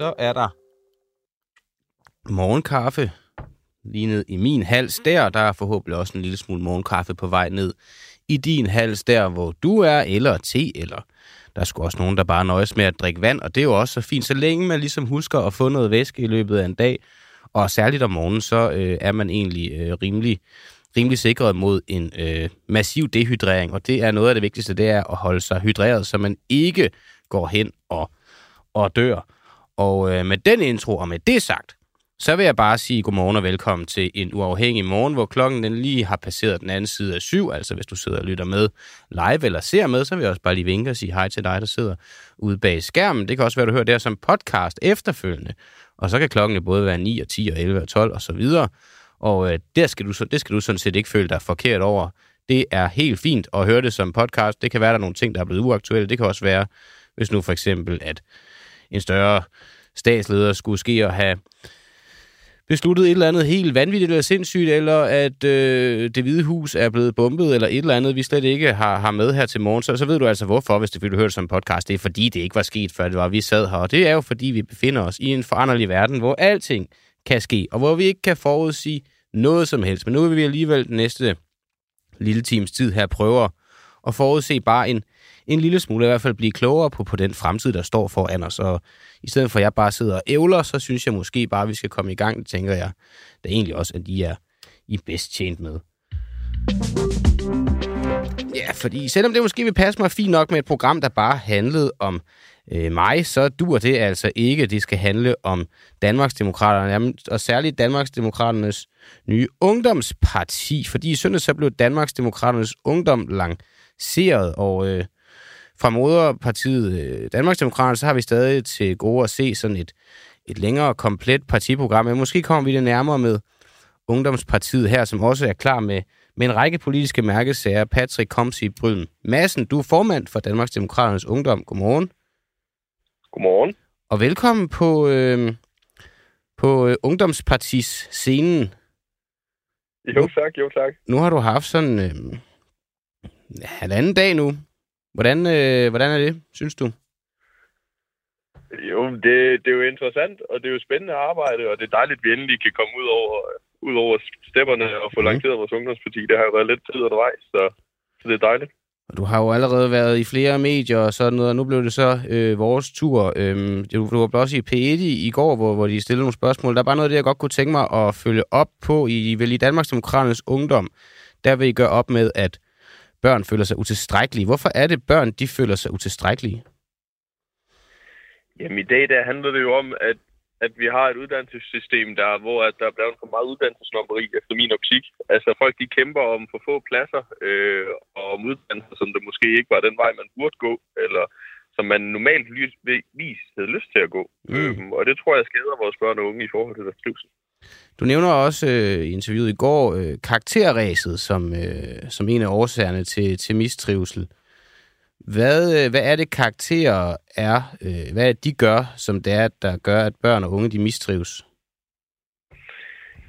Så er der morgenkaffe lige ned i min hals der. Der er forhåbentlig også en lille smule morgenkaffe på vej ned i din hals der, hvor du er, eller te, eller der er sgu også nogen, der bare nøjes med at drikke vand, og det er jo også så fint, så længe man ligesom husker at få noget væske i løbet af en dag, og særligt om morgenen, så øh, er man egentlig øh, rimelig, rimelig sikret mod en øh, massiv dehydrering, og det er noget af det vigtigste, det er at holde sig hydreret, så man ikke går hen og, og dør. Og øh, med den intro, og med det sagt, så vil jeg bare sige godmorgen og velkommen til en uafhængig morgen, hvor klokken den lige har passeret den anden side af syv. Altså hvis du sidder og lytter med live eller ser med, så vil jeg også bare lige vinke og sige hej til dig, der sidder ude bag skærmen. Det kan også være, du hører det her som podcast efterfølgende. Og så kan klokken jo både være 9 og 10 og 11 og 12 og så videre. Og øh, der skal du, det skal du sådan set ikke føle dig forkert over. Det er helt fint at høre det som podcast. Det kan være, der er nogle ting, der er blevet uaktuelle. Det kan også være, hvis nu for eksempel, at en større statsleder skulle ske at have besluttet et eller andet helt vanvittigt eller sindssygt, eller at øh, det hvide hus er blevet bombet, eller et eller andet, vi slet ikke har, har med her til morgen, så, så ved du altså hvorfor, hvis det, du hører det som podcast. Det er fordi, det ikke var sket, før det var, vi sad her. Og det er jo fordi, vi befinder os i en foranderlig verden, hvor alting kan ske, og hvor vi ikke kan forudsige noget som helst. Men nu vil vi alligevel den næste lille times tid her prøve at forudse bare en, en lille smule, i hvert fald blive klogere på, på den fremtid, der står foran os. Og i stedet for, at jeg bare sidder og ævler, så synes jeg måske bare, at vi skal komme i gang. Tænker jeg da egentlig også, at I er I bedst tjent med. Ja, fordi selvom det måske vil passe mig fint nok med et program, der bare handlede om øh, mig, så dur det altså ikke. Det skal handle om Danmarksdemokraterne, og særligt Danmarksdemokraternes nye ungdomsparti, fordi i søndag så blev Danmarksdemokraternes ungdom lang lanceret, og øh, fra moderpartiet øh, Danmarksdemokraterne, så har vi stadig til gode at se sådan et, et længere komplet partiprogram, men måske kommer vi det nærmere med Ungdomspartiet her, som også er klar med, med en række politiske mærkesager. Patrick Komsi Bryden Madsen, du er formand for Danmarksdemokraternes Ungdom. Godmorgen. Godmorgen. Og velkommen på, øh, på øh, Ungdomspartis scenen. Jo tak, jo tak. Nu har du haft sådan øh, halvanden dag nu. Hvordan, øh, hvordan er det, synes du? Jo, det, det er jo interessant, og det er jo spændende arbejde, og det er dejligt, at vi endelig kan komme ud over, ud over stepperne og få mm. lanceret vores ungdomsparti. Det har jo været lidt tid undervejs, så, så det er dejligt. Du har jo allerede været i flere medier og sådan noget, og nu blev det så øh, vores tur. Øhm, du, du var også i P1 i, i går, hvor, hvor de stillede nogle spørgsmål. Der er bare noget af det, jeg godt kunne tænke mig at følge op på. I vel i Danmarksdemokraternes Ungdom, der vil I gøre op med, at børn føler sig utilstrækkelige. Hvorfor er det, børn de føler sig utilstrækkelige? Jamen i dag der handler det jo om, at, at vi har et uddannelsessystem, der, hvor at der er blevet for meget uddannelsesnommeri efter min optik. Altså folk de kæmper om for få pladser øh, og om uddannelser, som det måske ikke var den vej, man burde gå, eller som man normalt vis havde lyst til at gå. Mm. Øhm, og det tror jeg skader vores børn og unge i forhold til deres trivsel. Du nævner også øh, i interviewet i går øh, karakterræset som, øh, som en af årsagerne til, til mistrivsel. Hvad, øh, hvad er det karakterer er? Øh, hvad er det, de gør, som det er, der gør, at børn og unge de mistrives?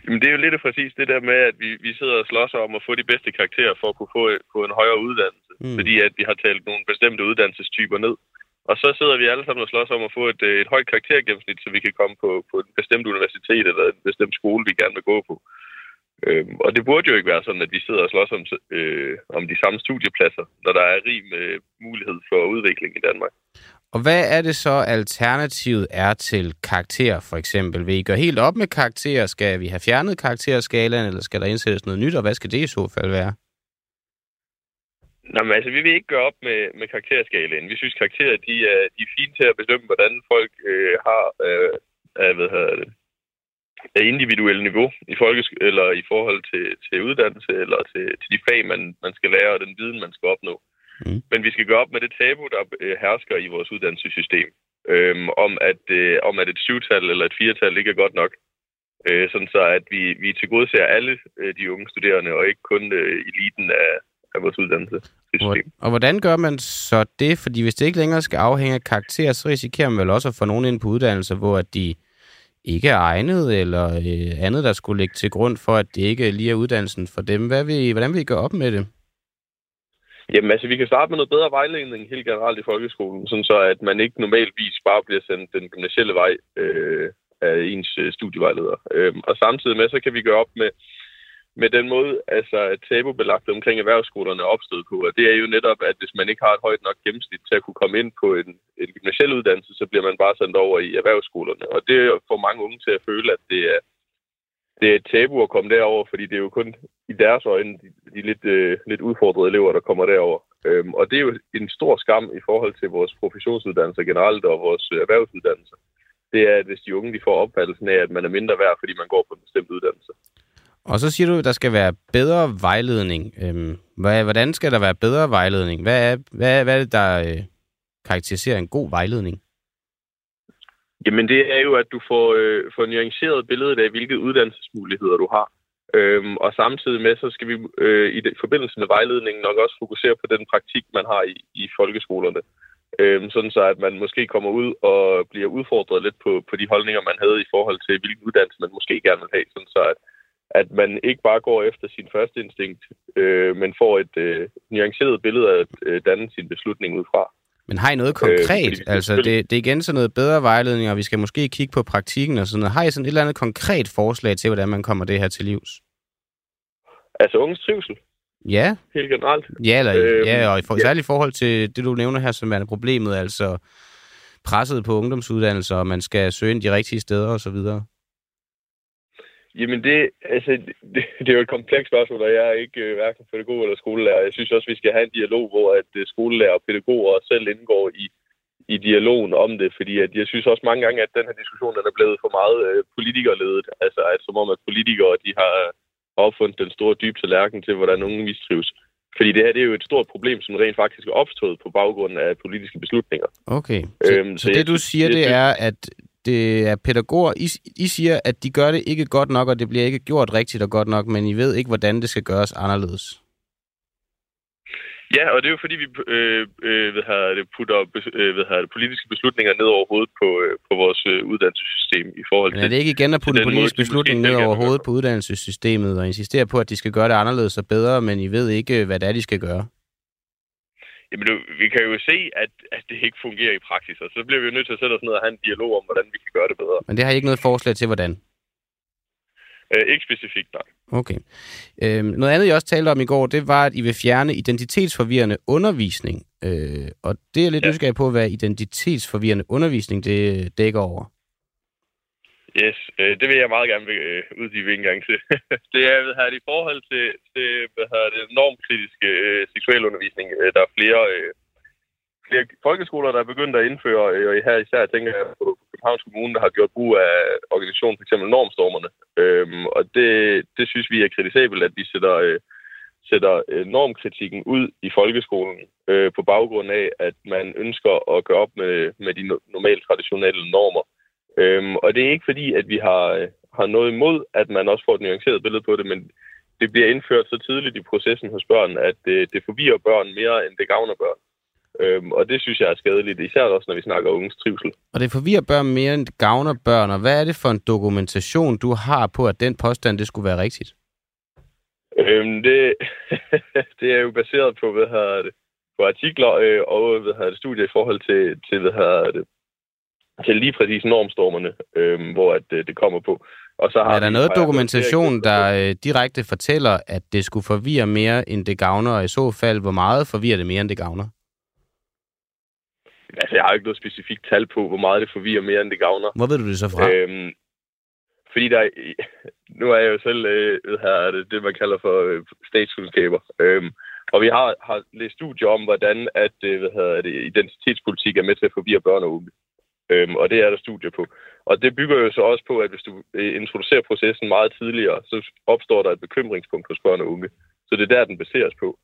Jamen, det er jo lidt præcis det der med, at vi, vi sidder og slås om at få de bedste karakterer for at kunne få, få en højere uddannelse. Mm. Fordi at vi har talt nogle bestemte uddannelsestyper ned. Og så sidder vi alle sammen og slås om at få et, øh, et højt karaktergennemsnit, så vi kan komme på, på et bestemt universitet eller en bestemt skole, vi gerne vil gå på. Øhm, og det burde jo ikke være sådan, at vi sidder og slås om, øh, om de samme studiepladser, når der er rig med mulighed for udvikling i Danmark. Og hvad er det så, alternativet er til karakter, for eksempel? Vil I gøre helt op med karakterer? Skal vi have fjernet karakterskalaen, eller skal der indsættes noget nyt, og hvad skal det i så fald være? Nå, men altså, vi vil ikke gøre op med, med karakterskalaen. Vi synes, karakterer de er, de er fine til at bedømme, hvordan folk øh, har øh, af, hvad hedder det, af individuelle niveau i folkesk eller i forhold til, til uddannelse eller til, til de fag, man, man skal lære og den viden, man skal opnå. Mm. Men vi skal gøre op med det tabu, der øh, hersker i vores uddannelsessystem. Øhm, om, at, øh, om at et syvtal eller et firetal ikke er godt nok. Øh, sådan så at vi, vi tilgodeser alle øh, de unge studerende, og ikke kun øh, eliten af, af vores uddannelsessystem. Og hvordan gør man så det? Fordi hvis det ikke længere skal afhænge af karakter, så risikerer man vel også at få nogen ind på uddannelser, hvor at de ikke er egnet, eller øh, andet, der skulle ligge til grund for, at det ikke lige er uddannelsen for dem. Hvad vil, hvordan vil I gøre op med det? Jamen altså, vi kan starte med noget bedre vejledning helt generelt i folkeskolen, sådan så at man ikke normalvis bare bliver sendt den gymnasielle vej øh, af ens øh, studievejleder. Øh, og samtidig med, så kan vi gøre op med, med den måde, altså at tabubelagt omkring erhvervsskolerne er opstået på. Og det er jo netop, at hvis man ikke har et højt nok gennemsnit til at kunne komme ind på en, en gymnasiel uddannelse, så bliver man bare sendt over i erhvervsskolerne. Og det får mange unge til at føle, at det er, det er et tabu at komme derover, fordi det er jo kun i deres øjne de, de lidt, øh, lidt udfordrede elever, der kommer derover. Øhm, og det er jo en stor skam i forhold til vores professionsuddannelser generelt og vores erhvervsuddannelser. Det er, at hvis de unge de får opfattelsen af, at man er mindre værd, fordi man går på en bestemt uddannelse. Og så siger du, at der skal være bedre vejledning. Øhm, hvordan skal der være bedre vejledning? Hvad er, hvad, hvad er det, der øh, karakteriserer en god vejledning? Jamen det er jo, at du får, øh, får nuanceret billedet af, hvilke uddannelsesmuligheder du har. Øhm, og samtidig med, så skal vi øh, i det, forbindelse med vejledningen nok også fokusere på den praktik, man har i, i folkeskolerne. Øhm, sådan så, at man måske kommer ud og bliver udfordret lidt på, på de holdninger, man havde i forhold til, hvilken uddannelse man måske gerne vil have. Sådan så, at, at man ikke bare går efter sin første instinkt, øh, men får et øh, nuanceret billede af at øh, danne sin beslutning ud fra. Men har I noget konkret? Øh, altså, det, det er igen sådan noget bedre vejledning, og vi skal måske kigge på praktikken og sådan noget. Har I sådan et eller andet konkret forslag til, hvordan man kommer det her til livs? Altså unges trivsel? Ja. Helt generelt? Ja, eller, øhm, ja og i for, ja. særligt i forhold til det, du nævner her, som er problemet, altså presset på ungdomsuddannelser, og man skal søge ind de rigtige steder osv.? Jamen det, altså, det, det er jo et komplekst spørgsmål, og jeg er ikke øh, hverken pædagog eller skolelærer. Jeg synes også, vi skal have en dialog, hvor at øh, skolelærer og pædagoger selv indgår i, i dialogen om det, fordi at jeg synes også mange gange, at den her diskussion den er blevet for meget øh, politikerledet. Altså, at som om, at politikere de har opfundet den store dybe tallerken til, hvordan unge mistrives. Fordi det her det er jo et stort problem, som rent faktisk er opstået på baggrund af politiske beslutninger. Okay, så, øhm, så, så det du siger, det er, at det er pædagoger. I, I siger, at de gør det ikke godt nok, og det bliver ikke gjort rigtigt og godt nok, men I ved ikke, hvordan det skal gøres anderledes. Ja, og det er jo fordi, vi øh, øh, hvad det, putter øh, hvad det, politiske beslutninger ned over hovedet på, øh, på vores øh, uddannelsessystem i forhold til... Men er det ikke igen at putte en politisk beslutning ned over hovedet på uddannelsessystemet og insistere på, at de skal gøre det anderledes og bedre, men I ved ikke, hvad det er, de skal gøre? Jamen, du, vi kan jo se, at, at det ikke fungerer i praksis, og så bliver vi jo nødt til at sætte os ned og have en dialog om, hvordan vi kan gøre det bedre. Men det har I ikke noget forslag til, hvordan? Øh, ikke specifikt, nej. Okay. Øhm, noget andet, jeg også talte om i går, det var, at I vil fjerne identitetsforvirrende undervisning. Øh, og det er lidt ja. nysgerrig på, hvad identitetsforvirrende undervisning det dækker over. Yes, øh, det vil jeg meget gerne øh, uddybe en gang til. det er hvad her, i forhold til, til hvad her, det, normkritiske øh, seksualundervisning. Øh, der er flere, øh, flere folkeskoler, der er begyndt at indføre, øh, og her især tænker jeg på Københavns Kommune, der har gjort brug af organisationen, f.eks. Normstormerne. Øhm, og det, det synes vi er kritisabelt, at de sætter, øh, sætter øh, normkritikken ud i folkeskolen øh, på baggrund af, at man ønsker at gøre op med, med de normalt traditionelle normer. Øhm, og det er ikke fordi, at vi har, øh, har noget imod, at man også får et nuanceret billede på det, men det bliver indført så tidligt i processen hos børn, at det, det forvirrer børn mere, end det gavner børn. Øhm, og det synes jeg er skadeligt, især også når vi snakker unges trivsel. Og det forvirrer børn mere, end det gavner børn. Og hvad er det for en dokumentation, du har på, at den påstand, det skulle være rigtigt? Øhm, det, det er jo baseret på, hvad hedder det, på artikler øh, og hvad hedder det, studier i forhold til, til hvad hedder det, til lige præcis normstormerne, øh, hvor at, øh, det kommer på. Og så har er der noget dokumentation, der øh, direkte fortæller, at det skulle forvirre mere, end det gavner, og i så fald, hvor meget forvirrer det mere, end det gavner? Altså, jeg har ikke noget specifikt tal på, hvor meget det forvirrer mere, end det gavner. Hvor ved du det så fra? Øhm, fordi der, nu er jeg jo selv øh, her, det, det, man kalder for øh, statskundskaber. Øhm, og vi har, har læst studier om, hvordan at, øh, hvad hedder det, identitetspolitik er med til at forvirre børn og unge. Øhm, og det er der studier på. Og det bygger jo så også på, at hvis du øh, introducerer processen meget tidligere, så opstår der et bekymringspunkt hos børn og unge. Så det er der, den baseres på.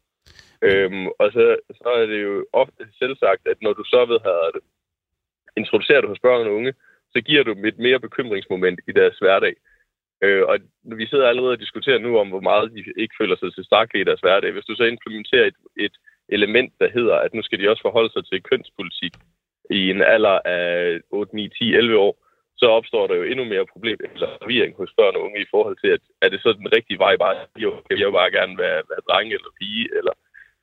Øhm, og så, så er det jo ofte selvsagt, at når du så ved have det, introducerer du hos børn og unge, så giver du dem et mere bekymringsmoment i deres hverdag. Øh, og vi sidder allerede og diskuterer nu om, hvor meget de ikke føler sig til i deres hverdag. Hvis du så implementerer et, et element, der hedder, at nu skal de også forholde sig til kønspolitik, i en alder af 8, 9, 10, 11 år, så opstår der jo endnu mere problem eller forvirring hos børn og unge i forhold til, at er det så den rigtige vej bare, kan jeg jo bare gerne være, være dreng eller pige, eller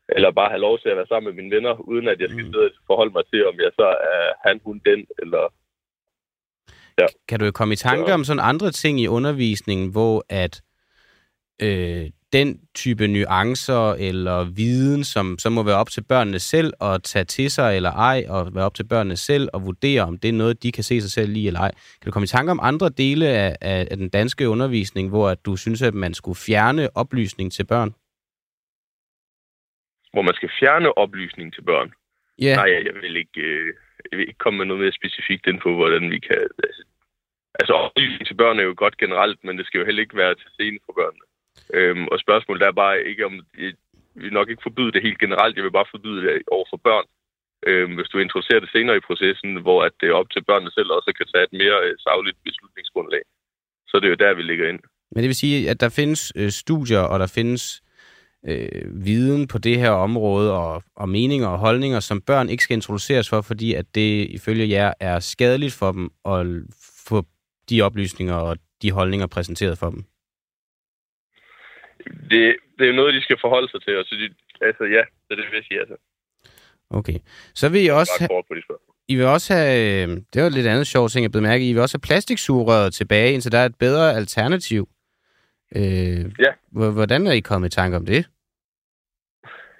eller bare have lov til at være sammen med mine venner, uden at jeg skal sidde og forholde mig til, om jeg så er han, hun, den, eller... Ja. Kan du komme i tanke så... om sådan andre ting i undervisningen, hvor at øh, den type nuancer eller viden, som så må være op til børnene selv at tage til sig eller ej, og være op til børnene selv at vurdere, om det er noget, de kan se sig selv i eller ej. Kan du komme i tanke om andre dele af, af, af den danske undervisning, hvor at du synes, at man skulle fjerne oplysning til børn? Hvor man skal fjerne oplysning til børn? Ja. Yeah. Nej, jeg vil ikke, øh, jeg vil ikke komme med noget mere specifikt ind på, hvordan vi kan... Altså, altså oplysning til børn er jo godt generelt, men det skal jo heller ikke være til scene for børnene. Øhm, og spørgsmålet er bare ikke, om øh, vi vil nok ikke forbyde det helt generelt. Jeg vil bare forbyde det over for børn. Øhm, hvis du introducerer det senere i processen, hvor at det er op til børnene selv også kan tage et mere øh, savligt beslutningsgrundlag. Så det er jo der, vi ligger ind. Men det vil sige, at der findes øh, studier, og der findes øh, viden på det her område, og, og meninger og holdninger, som børn ikke skal introduceres for, fordi at det ifølge jer er skadeligt for dem at få de oplysninger og de holdninger præsenteret for dem det, det er noget, de skal forholde sig til, og så de, altså ja, så det vil jeg sige altså. Okay. Så vil I også have, I vil også have, øh, det var lidt andet sjovt ting, jeg blev mærke I vil også have plastiksugerøret tilbage, indtil der er et bedre alternativ. Øh, ja. Hvordan er I kommet i tanke om det?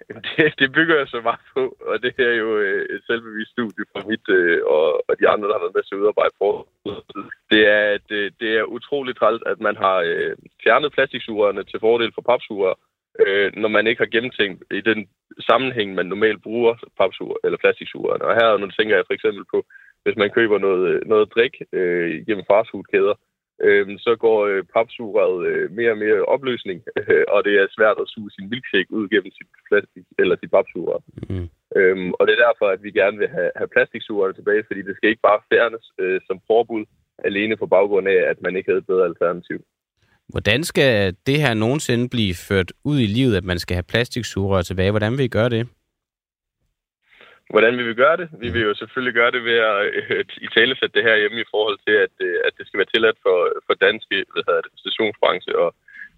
Det, det bygger jeg så meget på, og det er jo øh, et selvbevist studie fra mit øh, og, og de andre, der har været med til at udarbejde for. Det er, at øh, det er utroligt trælt, at man har øh, fjernet plastiksugererne til fordel for papsuger, øh, når man ikke har gennemtænkt i den sammenhæng, man normalt bruger papsuger eller plastiksugererne. Og her nu tænker jeg for eksempel på, hvis man køber noget, øh, noget drik øh, gennem fastfoodkæder, øh, så går øh, papsugerøret øh, mere og mere opløsning, øh, og det er svært at suge sin milkshake ud gennem sit plastik eller sit papsugerør. Mm. Øhm, og det er derfor, at vi gerne vil have, have tilbage, fordi det skal ikke bare fjernes øh, som forbud alene på baggrund af, at man ikke havde et bedre alternativ. Hvordan skal det her nogensinde blive ført ud i livet, at man skal have plastiksugerør tilbage? Hvordan vil I gøre det? Hvordan vil vi gøre det? Vi vil jo selvfølgelig gøre det ved at øh, i tale sætte det her hjemme i forhold til, at, øh, at det skal være tilladt for, for danske hvad hedder det, stationsbranche og,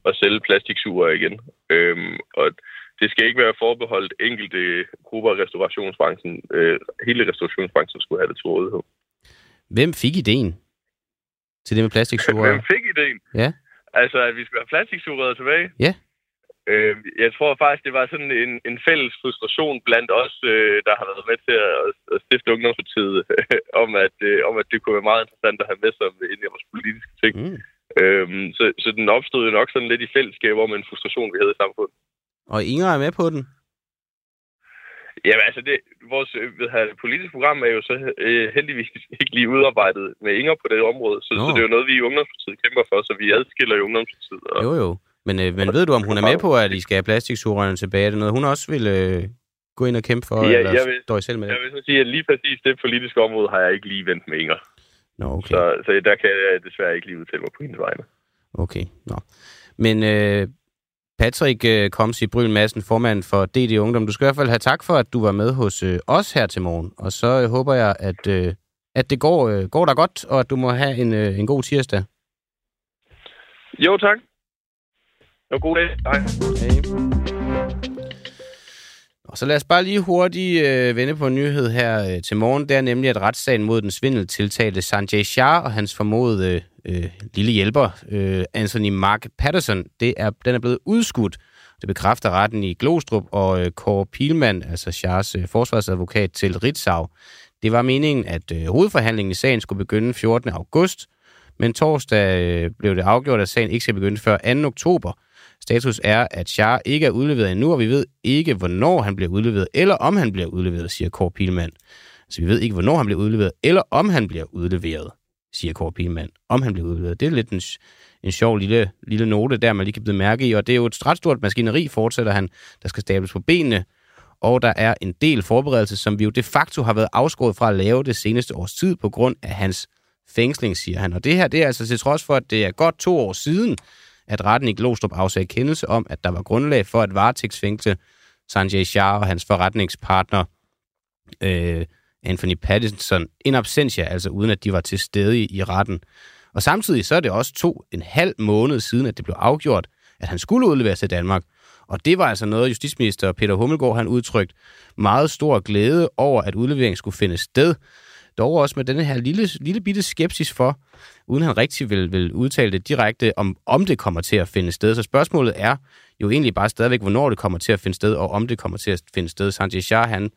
at sælge plastiksuger igen. Øhm, og det skal ikke være forbeholdt enkelte grupper af restaurationsbranchen. Øh, hele restaurationsbranchen skulle have det til rådighed. Hvem fik ideen til det med plastiksuger? Hvem fik ideen? Ja. Altså, at vi skal have plastiksugerør tilbage? Ja. Øh, jeg tror faktisk, det var sådan en, en fælles frustration blandt os, øh, der har været med til at, at stifte Ungdomspartiet, øh, om, at, øh, om at det kunne være meget interessant at have med sig ind i vores politiske ting. Mm. Øh, så, så den opstod jo nok sådan lidt i fællesskab om en frustration, vi havde i samfundet. Og Inger er med på den? Jamen altså, det, vores ved her, politiske program er jo så øh, heldigvis ikke lige udarbejdet med Inger på det område, så, så det er jo noget, vi i Ungdomspartiet kæmper for, så vi adskiller i Ungdomspartiet. Og, jo, jo. Men, øh, men ved du, om hun er med på, at I skal have plastiksugerørene tilbage? Er det noget, hun også vil øh, gå ind og kæmpe for, ja, eller jeg vil, står I selv med det? Jeg vil så sige, at lige præcis det politiske område har jeg ikke lige vendt med Inger. Nå, okay. Så, så der kan jeg desværre ikke lige udtale mig på hendes vegne. Okay, nå. Men øh, Patrick øh, Komsi Bryl Madsen, formand for DD Ungdom, du skal i hvert fald have tak for, at du var med hos øh, os her til morgen. Og så øh, håber jeg, at, øh, at det går, øh, går der godt, og at du må have en, øh, en god tirsdag. Jo, tak. Og god dag. Hej. Hey. Og så lad os bare lige hurtigt øh, vende på en nyhed her øh, til morgen. Det er nemlig, at retssagen mod den svindeltiltalte Sanjay Shah og hans formodede øh, lille hjælper, øh, Anthony Mark Patterson, det er, den er blevet udskudt. Det bekræfter retten i Glostrup og øh, Kåre Pilman, altså Shahs øh, forsvarsadvokat til Ritzau. Det var meningen, at øh, hovedforhandlingen i sagen skulle begynde 14. august, men torsdag øh, blev det afgjort, at sagen ikke skal begynde før 2. oktober. Status er, at Char ikke er udleveret endnu, og vi ved ikke, hvornår han bliver udleveret, eller om han bliver udleveret, siger Kåre Pilmand. Så altså, vi ved ikke, hvornår han bliver udleveret, eller om han bliver udleveret, siger Kåre Pilmand. Om han bliver udleveret. Det er lidt en, en sjov lille, lille note, der man lige kan blive mærke i, og det er jo et ret stort maskineri, fortsætter han, der skal stables på benene, og der er en del forberedelse, som vi jo de facto har været afskåret fra at lave det seneste års tid på grund af hans fængsling, siger han. Og det her, det er altså til trods for, at det er godt to år siden, at retten i Glostrup afsagde kendelse om, at der var grundlag for at varetægtsfængsle Sanjay Shah og hans forretningspartner øh, Anthony Pattinson in absentia, altså uden at de var til stede i retten. Og samtidig så er det også to en halv måned siden, at det blev afgjort, at han skulle udleveres til Danmark. Og det var altså noget, justitsminister Peter Hummelgaard han udtrykt meget stor glæde over, at udleveringen skulle finde sted. Dog også med denne her lille, lille bitte skepsis for, uden han rigtig vil, vil udtale det direkte, om, om det kommer til at finde sted. Så spørgsmålet er jo egentlig bare stadigvæk, hvornår det kommer til at finde sted, og om det kommer til at finde sted. Sanjay Shah, han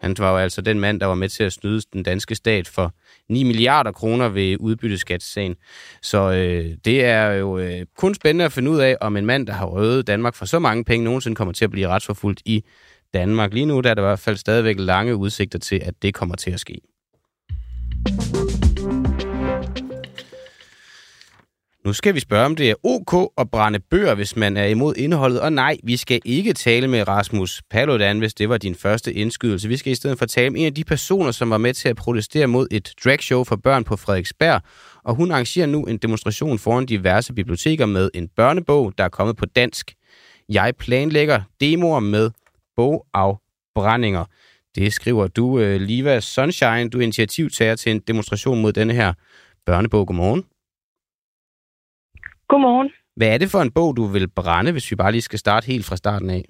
han var jo altså den mand, der var med til at snyde den danske stat for 9 milliarder kroner ved udbytteskatssagen. Så øh, det er jo øh, kun spændende at finde ud af, om en mand, der har røvet Danmark for så mange penge, nogensinde kommer til at blive retsforfulgt i Danmark. Lige nu der er der i hvert fald stadigvæk lange udsigter til, at det kommer til at ske. Nu skal vi spørge, om det er ok at brænde bøger, hvis man er imod indholdet. Og nej, vi skal ikke tale med Rasmus Paludan, hvis det var din første indskydelse. Vi skal i stedet for tale med en af de personer, som var med til at protestere mod et dragshow for børn på Frederiksberg. Og hun arrangerer nu en demonstration foran diverse biblioteker med en børnebog, der er kommet på dansk. Jeg planlægger demoer med bogafbrændinger. Det skriver du, øh, Liva Sunshine. Du er initiativtager til en demonstration mod denne her børnebog. Godmorgen. Godmorgen. Hvad er det for en bog, du vil brænde, hvis vi bare lige skal starte helt fra starten af?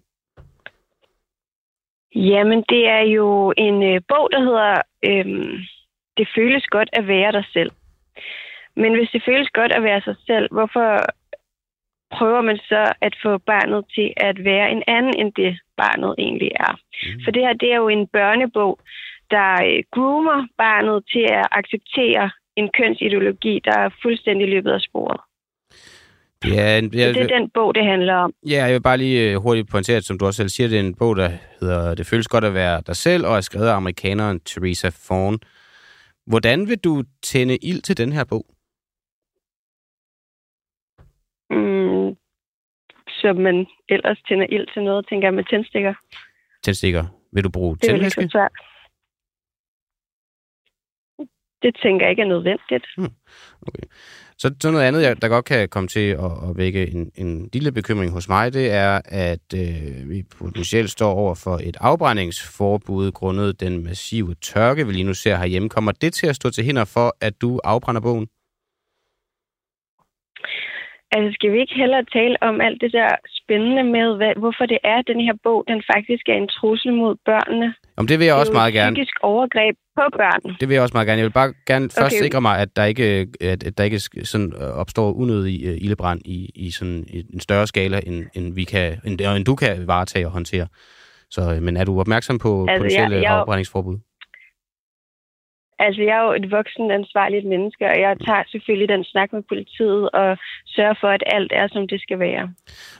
Jamen, det er jo en øh, bog, der hedder øhm, Det føles godt at være dig selv. Men hvis det føles godt at være sig selv, hvorfor prøver man så at få barnet til at være en anden, end det barnet egentlig er? Mm. For det her, det er jo en børnebog, der øh, groomer barnet til at acceptere en kønsideologi, der er fuldstændig løbet af sporet. Det er, en, jeg, det er den bog, det handler om. Ja, jeg vil bare lige øh, hurtigt pointere, at som du også selv siger, det er en bog, der hedder Det føles godt at være dig selv, og er skrevet af amerikaneren Theresa Fawn. Hvordan vil du tænde ild til den her bog? Mm, som man ellers tænder ild til noget, tænker jeg med tændstikker. Tændstikker. Vil du bruge det tændvæske? Det er Det tænker jeg ikke er nødvendigt. Hmm. Okay. Så, så noget andet, der godt kan komme til at, at vække en, en lille bekymring hos mig, det er, at øh, vi potentielt står over for et afbrændingsforbud grundet den massive tørke, vi lige nu ser herhjemme. Kommer det til at stå til hinder for, at du afbrænder bogen? Altså, skal vi ikke hellere tale om alt det der spændende med, hvad, hvorfor det er, at den her bog den faktisk er en trussel mod børnene? Om det vil jeg det også meget gerne. Det er overgreb på børn. Det vil jeg også meget gerne. Jeg vil bare gerne okay. først sikre mig, at der ikke, at der ikke sådan øh, opstår unødig uh, ildebrand i, i sådan en større skala, end, end, vi kan, end, end du kan varetage og håndtere. Så, øh, men er du opmærksom på altså, potentielle jeg, jeg, afbrændingsforbud? Altså, jeg er jo et voksen ansvarligt menneske, og jeg tager selvfølgelig den snak med politiet og sørger for, at alt er, som det skal være.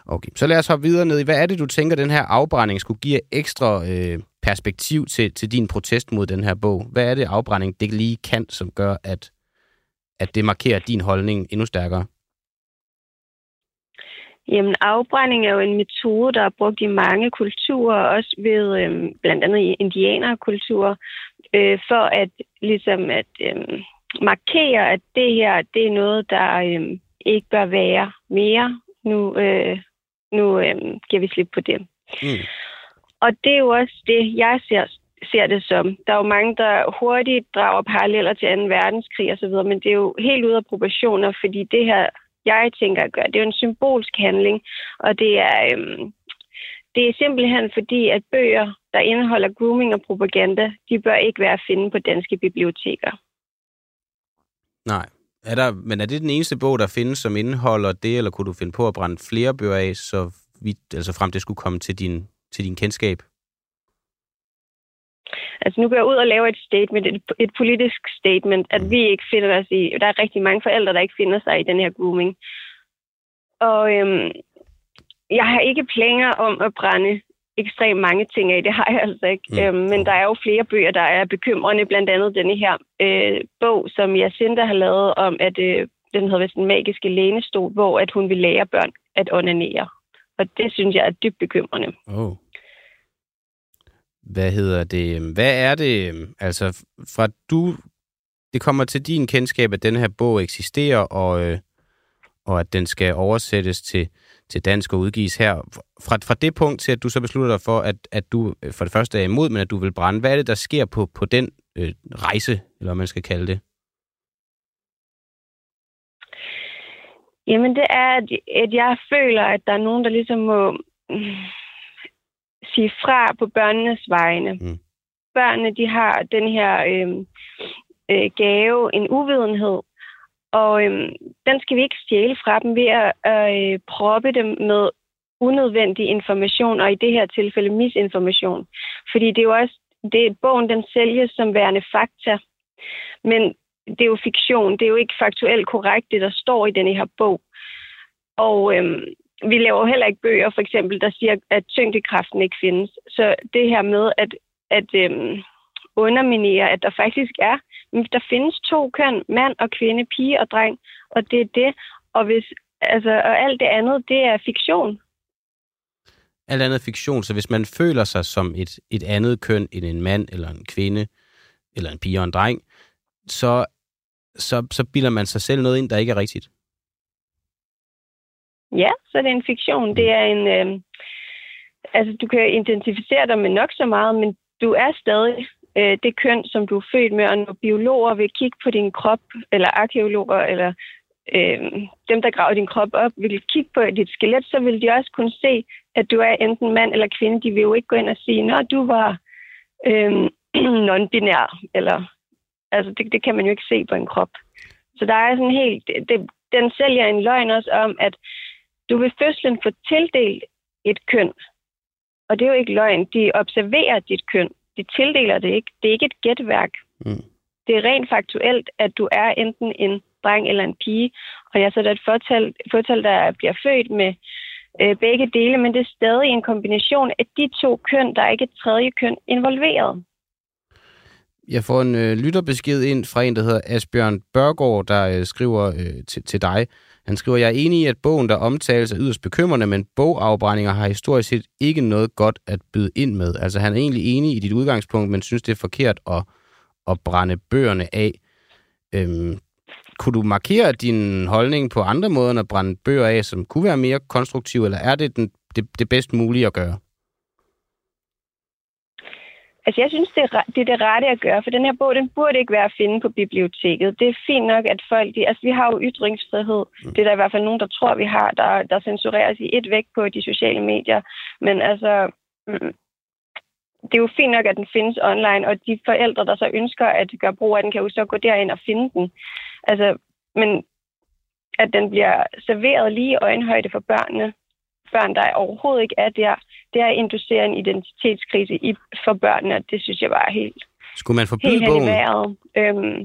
Okay, så lad os hoppe videre ned i, hvad er det, du tænker, den her afbrænding skulle give ekstra øh, perspektiv til, til din protest mod den her bog? Hvad er det, afbrænding det lige kan, som gør, at, at det markerer din holdning endnu stærkere? Jamen, afbrænding er jo en metode, der er brugt i mange kulturer, også ved øh, blandt andet indianerkulturer, øh, for at ligesom at øh, markere, at det her, det er noget, der øh, ikke bør være mere. Nu, øh, nu øh, giver vi slip på det. Mm. Og det er jo også det, jeg ser, ser det som. Der er jo mange, der hurtigt drager paralleller til 2. verdenskrig osv., men det er jo helt ude af proportioner, fordi det her, jeg tænker at gøre, det er jo en symbolsk handling, og det er, øhm, det er simpelthen fordi, at bøger, der indeholder grooming og propaganda, de bør ikke være at finde på danske biblioteker. Nej. Er der, men er det den eneste bog, der findes, som indeholder det, eller kunne du finde på at brænde flere bøger af, så vidt, altså frem det skulle komme til din, til din kendskab? Altså nu går jeg ud og laver et statement, et, et politisk statement, at mm. vi ikke finder os i, der er rigtig mange forældre, der ikke finder sig i den her grooming. Og øhm, jeg har ikke planer om at brænde ekstremt mange ting af. Det har jeg altså ikke. Mm. Øhm, men der er jo flere bøger, der er bekymrende. Blandt andet denne her øh, bog, som Jacinda har lavet om, at øh, den hedder vist den magiske lænestol, hvor at hun vil lære børn at onanere. Og det synes jeg er dybt bekymrende. Oh. Hvad hedder det? Hvad er det, altså fra du, det kommer til din kendskab, at den her bog eksisterer, og, øh, og at den skal oversættes til, til dansk og udgives her. Fra, fra det punkt til, at du så beslutter dig for, at, at du øh, for det første er imod, men at du vil brænde. Hvad er det, der sker på, på den øh, rejse, eller hvad man skal kalde det? Jamen, det er, at, at jeg føler, at der er nogen, der ligesom må sige fra på børnenes vegne. Mm. Børnene, de har den her øh, øh, gave, en uvidenhed, og øh, den skal vi ikke stjæle fra dem ved at øh, proppe dem med unødvendig information, og i det her tilfælde misinformation. Fordi det er jo også, det, bogen den sælges som værende fakta, men det er jo fiktion, det er jo ikke faktuelt korrekt, det der står i den her bog. Og øhm, vi laver heller ikke bøger, for eksempel, der siger, at tyngdekraften ikke findes. Så det her med at, at øhm, underminere, at der faktisk er, der findes to køn, mand og kvinde, pige og dreng, og det er det. Og, hvis, altså, og alt det andet, det er fiktion. Alt andet fiktion, så hvis man føler sig som et, et andet køn end en mand eller en kvinde, eller en pige og en dreng, så, så, så bilder man sig selv noget ind, der ikke er rigtigt. Ja, så er det en fiktion. Det er en... Øh, altså, du kan identificere dig med nok så meget, men du er stadig øh, det køn, som du er født med, og når biologer vil kigge på din krop, eller arkeologer, eller øh, dem, der graver din krop op, vil kigge på dit skelet, så vil de også kunne se, at du er enten mand eller kvinde. De vil jo ikke gå ind og sige, når du var øh, non-binær, eller altså det, det kan man jo ikke se på en krop. Så der er sådan helt, det, den sælger en løgn også om, at du ved fødslen få tildelt et køn. Og det er jo ikke løgn. De observerer dit køn. De tildeler det ikke. Det er ikke et gætværk. Mm. Det er rent faktuelt, at du er enten en dreng eller en pige. Og jeg så der er et fortal, fortal, der bliver født med øh, begge dele, men det er stadig en kombination af de to køn. Der er ikke et tredje køn involveret. Jeg får en øh, lytterbesked ind fra en, der hedder Asbjørn Børgaard, der øh, skriver øh, til, til dig. Han skriver, jeg er enig i, at bogen, der omtales, er yderst bekymrende, men bogafbrændinger har historisk set ikke noget godt at byde ind med. Altså han er egentlig enig i dit udgangspunkt, men synes, det er forkert at, at brænde bøgerne af. Øhm, kunne du markere din holdning på andre måder end at brænde bøger af, som kunne være mere konstruktive, eller er det den, det, det bedst mulige at gøre? Altså, jeg synes, det er, det er det rette at gøre, for den her bog, den burde ikke være at finde på biblioteket. Det er fint nok, at folk... De, altså, vi har jo ytringsfrihed. Mm. Det er der i hvert fald nogen, der tror, vi har, der, der censureres i et væk på de sociale medier. Men altså... Mm, det er jo fint nok, at den findes online, og de forældre, der så ønsker at gøre brug af den, kan jo så gå derind og finde den. Altså, men at den bliver serveret lige i øjenhøjde for børnene, børn, der overhovedet ikke er der, det er at inducere en identitetskrise i, for børnene, det synes jeg bare er helt Skulle man forbyde helt bogen? Øhm,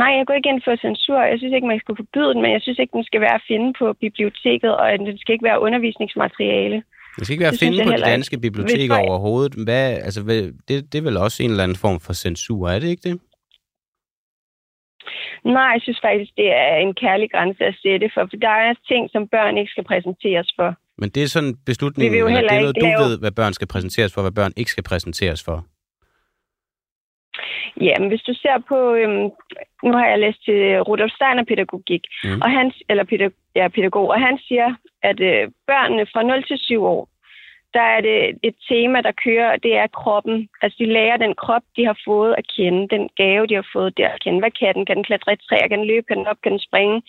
nej, jeg går ikke ind for censur. Jeg synes ikke, man skal forbyde den, men jeg synes ikke, den skal være at finde på biblioteket, og den skal ikke være undervisningsmateriale. Det skal ikke være at finde på de danske biblioteker overhovedet. Hvad, altså, det, det er vel også en eller anden form for censur, er det ikke det? Nej, jeg synes faktisk, det er en kærlig grænse at sætte for, for der er ting, som børn ikke skal præsenteres for. Men det er sådan en beslutning, eller det er noget, du lave... ved, hvad børn skal præsenteres for, hvad børn ikke skal præsenteres for? Ja, men hvis du ser på, øhm, nu har jeg læst til Rudolf Steiner pædagogik, mm. og han, eller pædagog, ja, pædagog, og han siger, at øh, børnene fra 0 til 7 år, der er det et tema, der kører, og det er kroppen. Altså, de lærer den krop, de har fået at kende, den gave, de har fået der at kende. Hvad kan den? Kan den klatre i træer? Kan den løbe? Kan den op? Kan den springe?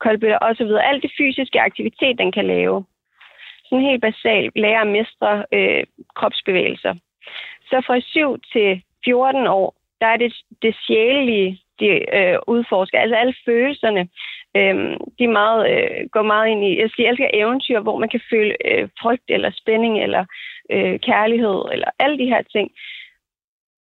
Koldbøtter osv. Alt det fysiske aktivitet, den kan lave. Sådan helt basalt lærer at mestre øh, kropsbevægelser. Så fra 7 til 14 år, der er det det sjælelige, de øh, udforsker. Altså alle følelserne. øh, de meget, øh, går meget ind i, jeg siger, elsker eventyr, hvor man kan føle øh, frygt eller spænding eller øh, kærlighed eller alle de her ting.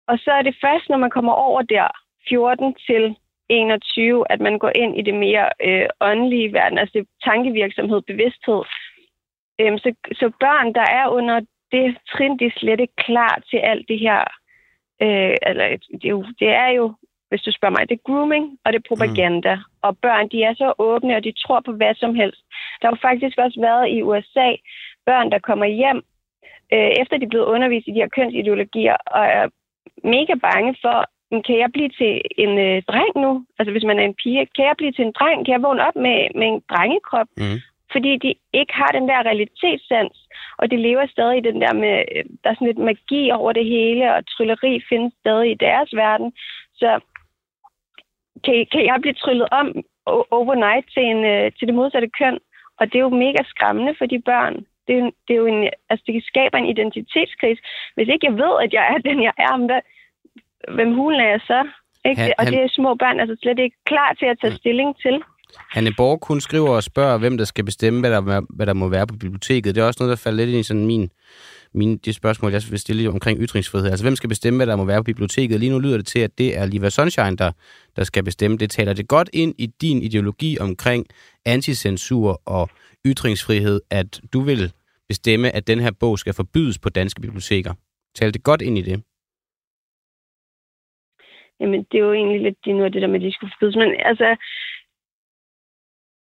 Og så er det først, når man kommer over der 14 til 21, at man går ind i det mere øh, åndelige verden, altså tankevirksomhed, bevidsthed. Øhm, så, så børn, der er under det trin, de er slet ikke klar til alt det her. Øh, eller, det, er jo, det er jo hvis du spørger mig. Det er grooming, og det er propaganda. Mm. Og børn, de er så åbne, og de tror på hvad som helst. Der har jo faktisk også været i USA børn, der kommer hjem, øh, efter de er blevet undervist i de her kønsideologier, og er mega bange for, kan jeg blive til en øh, dreng nu? Altså hvis man er en pige, kan jeg blive til en dreng? Kan jeg vågne op med, med en drengekrop? Mm. Fordi de ikke har den der realitetssans, og de lever stadig i den der med, øh, der er sådan lidt magi over det hele, og trylleri findes stadig i deres verden. Så kan, kan jeg blive tryllet om overnight til, en, øh, til det modsatte køn, Og det er jo mega skræmmende for de børn. Det, er, det, er jo en, altså, det skaber en identitetskrise. Hvis ikke jeg ved, at jeg er den, jeg er, hvad, hvem hulen er jeg så? Ikke? Han, og det er små børn altså slet ikke klar til at tage stilling til. Hanne Borg kun skriver og spørger, hvem der skal bestemme, hvad der, hvad der må være på biblioteket. Det er også noget, der falder lidt ind i sådan min, min, det spørgsmål, jeg vil stille omkring ytringsfrihed. Altså, hvem skal bestemme, hvad der må være på biblioteket? Lige nu lyder det til, at det er Liva Sunshine, der, der skal bestemme. Det taler det godt ind i din ideologi omkring anticensur og ytringsfrihed, at du vil bestemme, at den her bog skal forbydes på danske biblioteker. Taler det godt ind i det? Jamen, det er jo egentlig lidt det, noget af det der med, at de skulle forbydes. Men altså,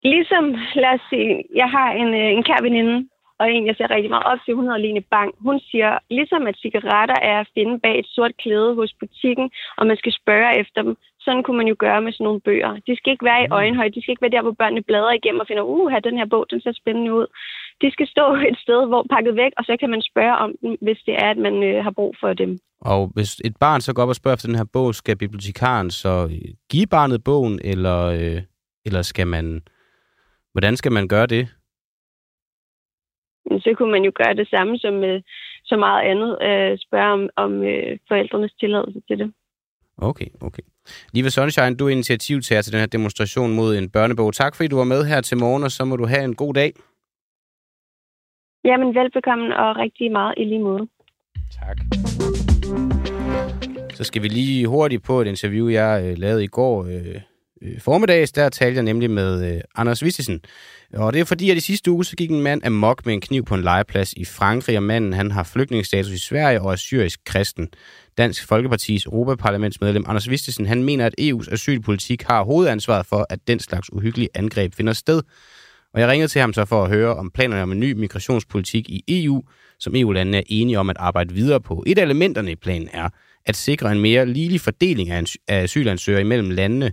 ligesom, lad os sige, jeg har en, øh, en kær veninde, og en, jeg ser rigtig meget op til, hun hedder Line Bang. Hun siger, ligesom at cigaretter er at finde bag et sort klæde hos butikken, og man skal spørge efter dem, sådan kunne man jo gøre med sådan nogle bøger. De skal ikke være i mm. øjenhøjde, de skal ikke være der, hvor børnene bladrer igennem og finder, uh, den her bog, den ser spændende ud. De skal stå et sted, hvor pakket væk, og så kan man spørge om dem, hvis det er, at man øh, har brug for dem. Og hvis et barn så går op og spørger efter den her bog, skal bibliotekaren så give barnet bogen, eller, øh, eller skal man... Hvordan skal man gøre det? Så kunne man jo gøre det samme som med så meget andet. Øh, spørge om, om øh, forældrenes tilladelse til det. Okay, okay. Liva Sunshine, du er initiativtager til den her demonstration mod en børnebog. Tak fordi du var med her til morgen, og så må du have en god dag. Jamen, velbekomme og rigtig meget i lige måde. Tak. Så skal vi lige hurtigt på et interview, jeg øh, lavede i går øh, øh, formiddags. Der talte jeg nemlig med øh, Anders Vistisen. Og det er fordi, at i sidste uge så gik en mand amok med en kniv på en legeplads i Frankrig, og manden han har flygtningestatus i Sverige og er syrisk kristen. Dansk Folkepartis Europaparlamentsmedlem Anders Vistisen, han mener, at EU's asylpolitik har hovedansvaret for, at den slags uhyggelige angreb finder sted. Og jeg ringede til ham så for at høre om planerne om en ny migrationspolitik i EU, som EU-landene er enige om at arbejde videre på. Et af elementerne i planen er at sikre en mere ligelig fordeling af asylansøgere imellem landene,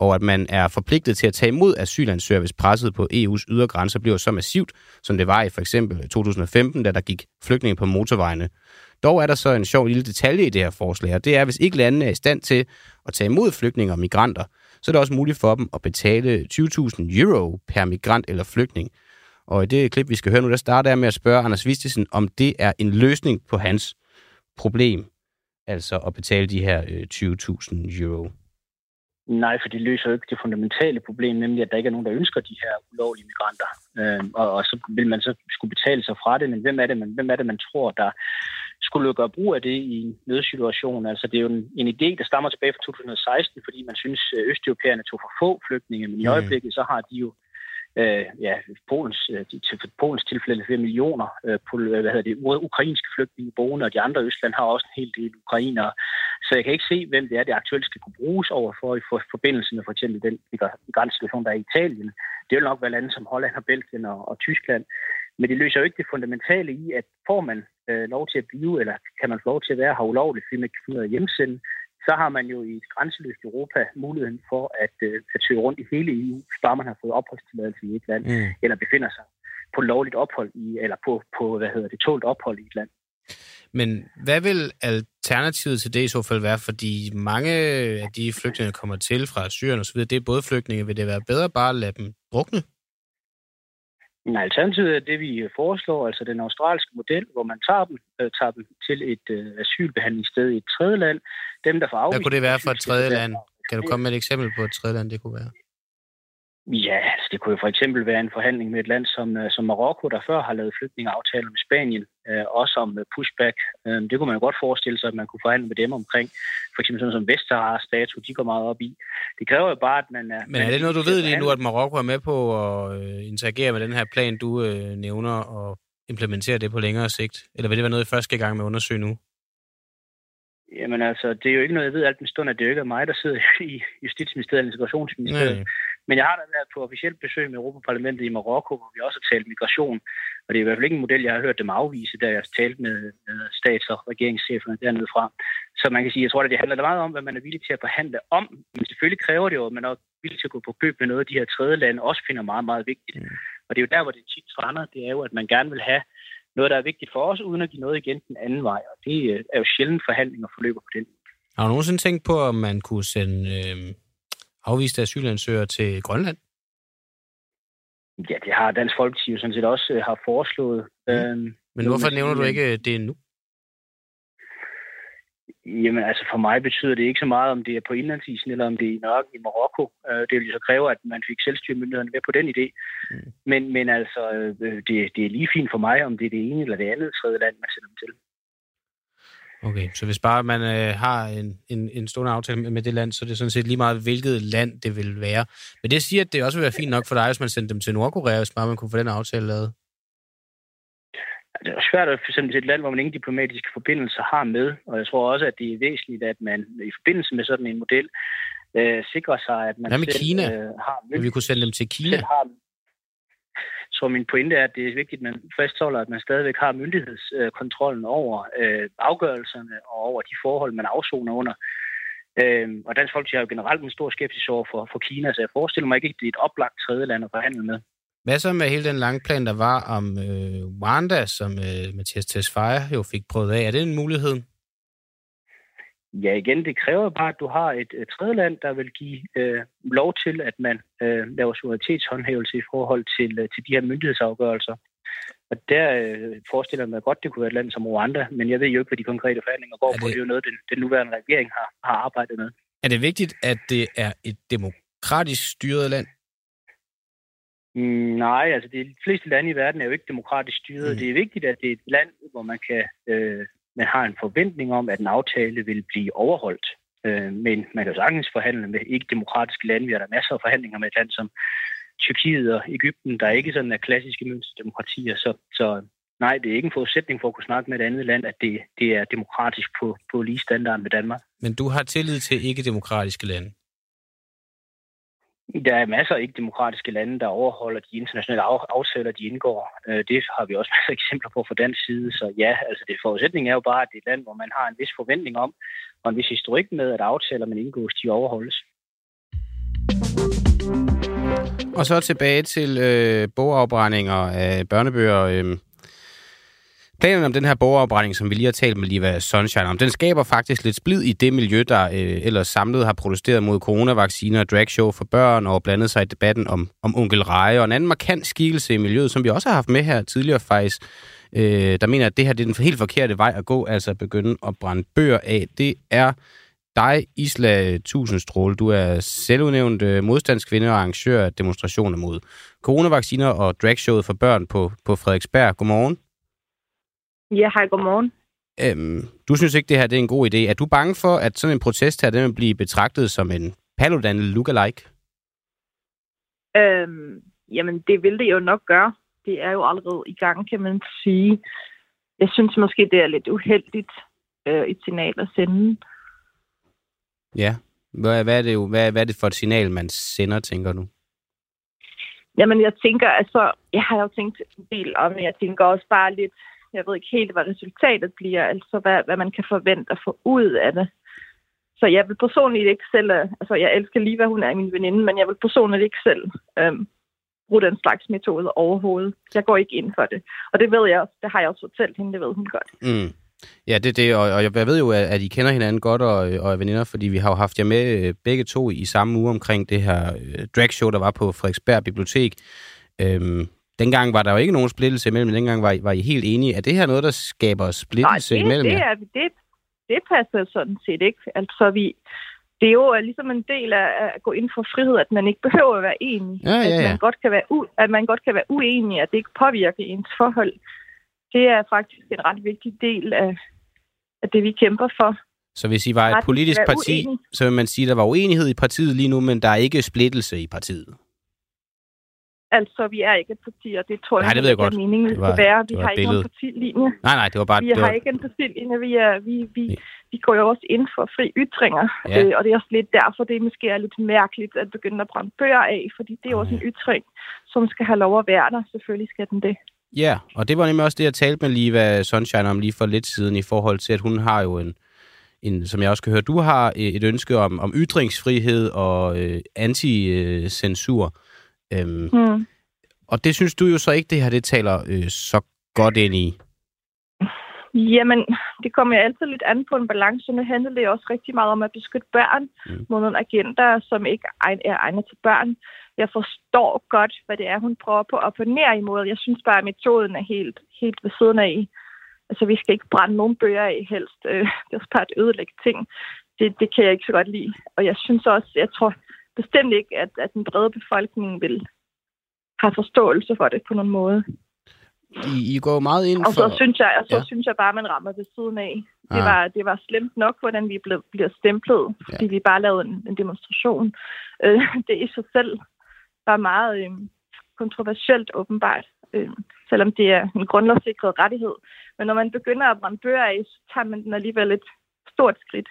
og at man er forpligtet til at tage imod asylansøgere, hvis presset på EU's ydre grænser bliver så massivt, som det var i for eksempel 2015, da der gik flygtninge på motorvejene. Dog er der så en sjov lille detalje i det her forslag, og det er, at hvis ikke landene er i stand til at tage imod flygtninge og migranter, så er det også muligt for dem at betale 20.000 euro per migrant eller flygtning. Og i det klip, vi skal høre nu, der starter jeg med at spørge Anders Vistisen, om det er en løsning på hans problem, altså at betale de her øh, 20.000 euro. Nej, for det løser jo ikke det fundamentale problem, nemlig at der ikke er nogen, der ønsker de her ulovlige migranter. Øh, og, og så vil man så skulle betale sig fra det, men hvem er det, man, hvem er det, man tror, der skulle gøre brug af det i en nødsituation? Altså, det er jo en, en idé, der stammer tilbage fra 2016, fordi man synes, at østeuropæerne tog for få flygtninge, men i øjeblikket så har de jo øh, ja, Polens, øh, til, til Polens tilfælde flere millioner øh, pol, øh, hvad hedder det, ukrainske flygtninge boende, og de andre Østland har også en hel del ukrainere. Så jeg kan ikke se, hvem det er, det aktuelt skal kunne bruges over for i for, forbindelse med for eksempel den migrantsituation, der er i Italien. Det vil nok være lande som Holland og Belgien og, og Tyskland. Men det løser jo ikke det fundamentale i, at får man øh, lov til at blive, eller kan man få lov til at være her ulovligt, fordi man kan finde ud af hjemsende, så har man jo i et grænseløst Europa muligheden for at, øh, at søge rundt i hele EU, bare man har fået opholdstilladelse i et land, mm. eller befinder sig på lovligt ophold i, eller på, på hvad hedder det, tålt ophold i et land. Men hvad vil alternativet til det i så fald være? Fordi mange af de flygtninge, der kommer til fra Syrien osv., det er både flygtninge. Vil det være bedre bare at lade dem drukne? Nej, alternativet er det, vi foreslår, altså den australske model, hvor man tager dem, øh, tager dem til et øh, asylbehandlingssted i et tredje land. Dem, der får afvist... Hvad kunne det være for et tredje land? Kan du komme med et eksempel på et tredje land, det kunne være? Ja, altså det kunne jo for eksempel være en forhandling med et land som, øh, som Marokko, der før har lavet flygtningeaftaler med Spanien, øh, også om øh, pushback. Øh, det kunne man jo godt forestille sig, at man kunne forhandle med dem omkring. For eksempel sådan som Vestsahara statue, de går meget op i. Det kræver jo bare, at man er... Men er det noget, du ved lige nu, at Marokko er med på at øh, interagere med den her plan, du øh, nævner, og implementere det på længere sigt? Eller vil det være noget, I først skal i gang med at undersøge nu? Jamen altså, det er jo ikke noget, jeg ved alt den stund, at det jo ikke er mig, der sidder i Justitsministeriet eller Integrationsministeriet. Nej. Men jeg har da været på officielt besøg med Europaparlamentet i Marokko, hvor vi også har talt migration. Og det er i hvert fald ikke en model, jeg har hørt dem afvise, da jeg har talt med, med stats- og regeringscheferne dernede fra. Så man kan sige, jeg tror, at det handler meget om, hvad man er villig til at forhandle om. Men selvfølgelig kræver det jo, at man er villig til at gå på køb med noget af de her tredje lande, også finder meget, meget vigtigt. Mm. Og det er jo der, hvor det tit strander. Det er jo, at man gerne vil have noget, der er vigtigt for os, uden at give noget igen den anden vej. Og det øh, er jo sjældent forhandlinger forløber på den. Har du nogensinde tænkt på, om man kunne sende øh, afviste asylansøgere til Grønland? Ja, det har Dansk Folkeparti jo sådan set også øh, har foreslået. Mm. Øhm, Men hvorfor nævner du ikke det nu? Jamen, altså for mig betyder det ikke så meget, om det er på indlandsisen, eller om det er i Nørken i Marokko. Øh, det vil jo så kræve, at man fik selvstyremyndighederne med på den idé. Mm. Men, men altså, øh, det, det er lige fint for mig, om det er det ene eller det andet tredje land, man sender dem til. Okay, så hvis bare man øh, har en, en, en stående aftale med, med det land, så er det sådan set lige meget, hvilket land det vil være. Men det siger, at det også vil være fint nok for dig, hvis man sendte dem til Nordkorea, hvis bare man kunne få den aftale lavet. Det er svært at sende til et land, hvor man ingen diplomatiske forbindelser har med. Og jeg tror også, at det er væsentligt, at man i forbindelse med sådan en model øh, sikrer sig, at man Hvad med selv Kina? Øh, har vi kunne sende dem til Kina? selv har så min pointe er, at det er vigtigt, at man fastholder, at man stadigvæk har myndighedskontrollen over øh, afgørelserne og over de forhold, man afsoner under. Øh, og Dansk Folkeparti har jo generelt en stor skepsis over for, for Kina, så jeg forestiller mig ikke, at det er et oplagt tredje land at forhandle med. Hvad så med hele den lange plan, der var om øh, Rwanda, som øh, Mathias Tesfaye jo fik prøvet af? Er det en mulighed? Ja, igen, det kræver bare, at du har et, et tredje land, der vil give øh, lov til, at man øh, laver suverænitetshåndhævelse i forhold til, øh, til de her myndighedsafgørelser. Og der øh, forestiller jeg mig godt, det kunne være et land som Rwanda, men jeg ved jo ikke, hvad de konkrete forhandlinger går Er på. det- Det er jo noget, den, den nuværende regering har, har arbejdet med. Er det vigtigt, at det er et demokratisk styret land? Mm, nej, altså de fleste lande i verden er jo ikke demokratisk styret. Mm. Det er vigtigt, at det er et land, hvor man kan øh, man har en forventning om, at en aftale vil blive overholdt. Øh, men man kan jo sagtens forhandle med ikke-demokratiske lande. Vi har der masser af forhandlinger med et land som Tyrkiet og Ægypten, der ikke sådan er klassiske mønsterdemokratier. Så, så nej, det er ikke en forudsætning for at kunne snakke med et andet land, at det, det er demokratisk på, på lige standard med Danmark. Men du har tillid til ikke-demokratiske lande? Der er masser af ikke-demokratiske lande, der overholder de internationale aftaler, de indgår. Øh, det har vi også masser af eksempler på fra dansk side. Så ja, altså det forudsætning er jo bare, at det er et land, hvor man har en vis forventning om, og en vis historik med, at aftaler, man indgås, de overholdes. Og så tilbage til øh, bogafbrændinger af børnebøger. Øh. Planen om den her borgeropretning, som vi lige har talt med Liva Sunshine om, den skaber faktisk lidt splid i det miljø, der øh, ellers samlet har protesteret mod coronavacciner og dragshow for børn og blandet sig i debatten om, om onkel Reje. Og en anden markant skikkelse i miljøet, som vi også har haft med her tidligere faktisk, øh, der mener, at det her det er den helt forkerte vej at gå, altså at begynde at brænde bøger af. Det er dig, Isla Tusindstråle. Du er selvudnævnt øh, modstandskvinde og arrangør af demonstrationer mod coronavacciner og dragshowet for børn på, på Frederiksberg. Godmorgen. Ja, hej, godmorgen. Øhm, du synes ikke, det her det er en god idé. Er du bange for, at sådan en protest her, den vil blive betragtet som en Paludan lookalike? Øhm, jamen, det vil det jo nok gøre. Det er jo allerede i gang, kan man sige. Jeg synes måske, det er lidt uheldigt øh, et signal at sende. Ja. Hvad, hvad, er det jo, hvad, hvad er det for et signal, man sender, tænker du? Jamen, jeg tænker, altså, jeg har jo tænkt en del om, jeg tænker også bare lidt, jeg ved ikke helt, hvad resultatet bliver, altså hvad, hvad man kan forvente at få ud af det. Så jeg vil personligt ikke selv, øh, altså jeg elsker lige, hvad hun er min veninde, men jeg vil personligt ikke selv øhm, bruge den slags metode overhovedet. Jeg går ikke ind for det. Og det ved jeg også, det har jeg også fortalt hende, det ved hun godt. Mm. Ja, det er det, og, og jeg ved jo, at, I kender hinanden godt og, og er veninder, fordi vi har jo haft jer med øh, begge to i samme uge omkring det her øh, dragshow, der var på Frederiksberg Bibliotek. Øhm, dengang var der jo ikke nogen splittelse imellem, dengang var I, var I helt enige. Er det her noget, der skaber splittelse Nej, det, imellem det, er, det, det passer sådan set ikke. Altså, vi, det er jo øh, ligesom en del af at gå ind for frihed, at man ikke behøver at være enig. Ja, ja, At, ja. man godt kan være u, at man godt kan være uenig, at det ikke påvirker ens forhold. Det er faktisk en ret vigtig del af, af det, vi kæmper for. Så hvis I var et politisk at parti, uenig. så vil man sige, at der var uenighed i partiet lige nu, men der er ikke splittelse i partiet. Altså, vi er ikke et parti, og det tror Nej, jeg det ved jeg ikke er godt. meningen, Det var- skal være. Vi har ikke nogen billede. partilinje. Nej, nej, det var bare... Vi det har var, ikke en partilinje. Vi, er, vi, vi, vi går jo også ind for fri ytringer. Ja. Øh, og det er også lidt derfor, det måske er lidt mærkeligt at begynde at brænde bøger af, fordi det er jo også en ytring, som skal have lov at være der. Selvfølgelig skal den det. Ja, og det var nemlig også det, jeg talte med Liva Sunshine om lige for lidt siden, i forhold til, at hun har jo en, en som jeg også kan høre, du har øh, et ønske om, om ytringsfrihed og øh, anti-censur. Øhm, Hmm. og det synes du jo så ikke, det her det taler øh, så godt ind i. Jamen, det kommer jo altid lidt an på en balance. Nu handler det også rigtig meget om at beskytte børn Mm. mm. mod nogle agenter, som ikke er egnet til børn. jeg forstår godt, hvad det er, hun prøver på at opponere imod. Jeg synes bare, at metoden er helt, helt ved siden af. Altså, vi skal ikke brænde nogen bøger af helst. Øh, det er også bare et ødelægge ting. Det, det kan jeg ikke så godt lide. Og jeg synes også, jeg tror bestemt ikke, at, at den brede befolkning vil have forståelse for det på nogen måde. I, I går meget ind for... Og så synes jeg, og så Ja. synes jeg bare, man rammer ved siden af. Det, Ah. var, det var slemt nok, hvordan vi blev, bliver stemplet, fordi Ja. vi bare lavede en, en demonstration. Øh, det i sig selv var meget øh, kontroversielt åbenbart, øh, selvom det er en grundlovssikret rettighed. Men når man begynder at brænde bøger af, så tager man den alligevel et stort skridt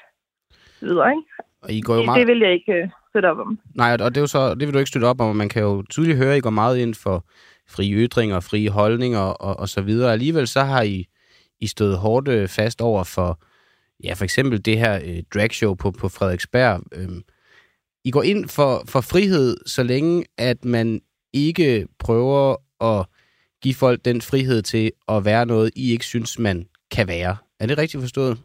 videre. Ikke? Og I går jo Det, meget... det vil jeg ikke øh, støtte op om. Nej, og det, er jo så, det vil du ikke støtte op om, og man kan jo tydeligt høre, at I går meget ind for frie ytringer, frie holdninger og, og så videre. Alligevel så har I, I stået hårdt øh, fast over for, ja, for eksempel det her øh, dragshow på, på Frederiksberg. Øhm, I går ind for, for frihed, så længe at man ikke prøver at give folk den frihed til at være noget, I ikke synes, man kan være. Er det rigtigt forstået?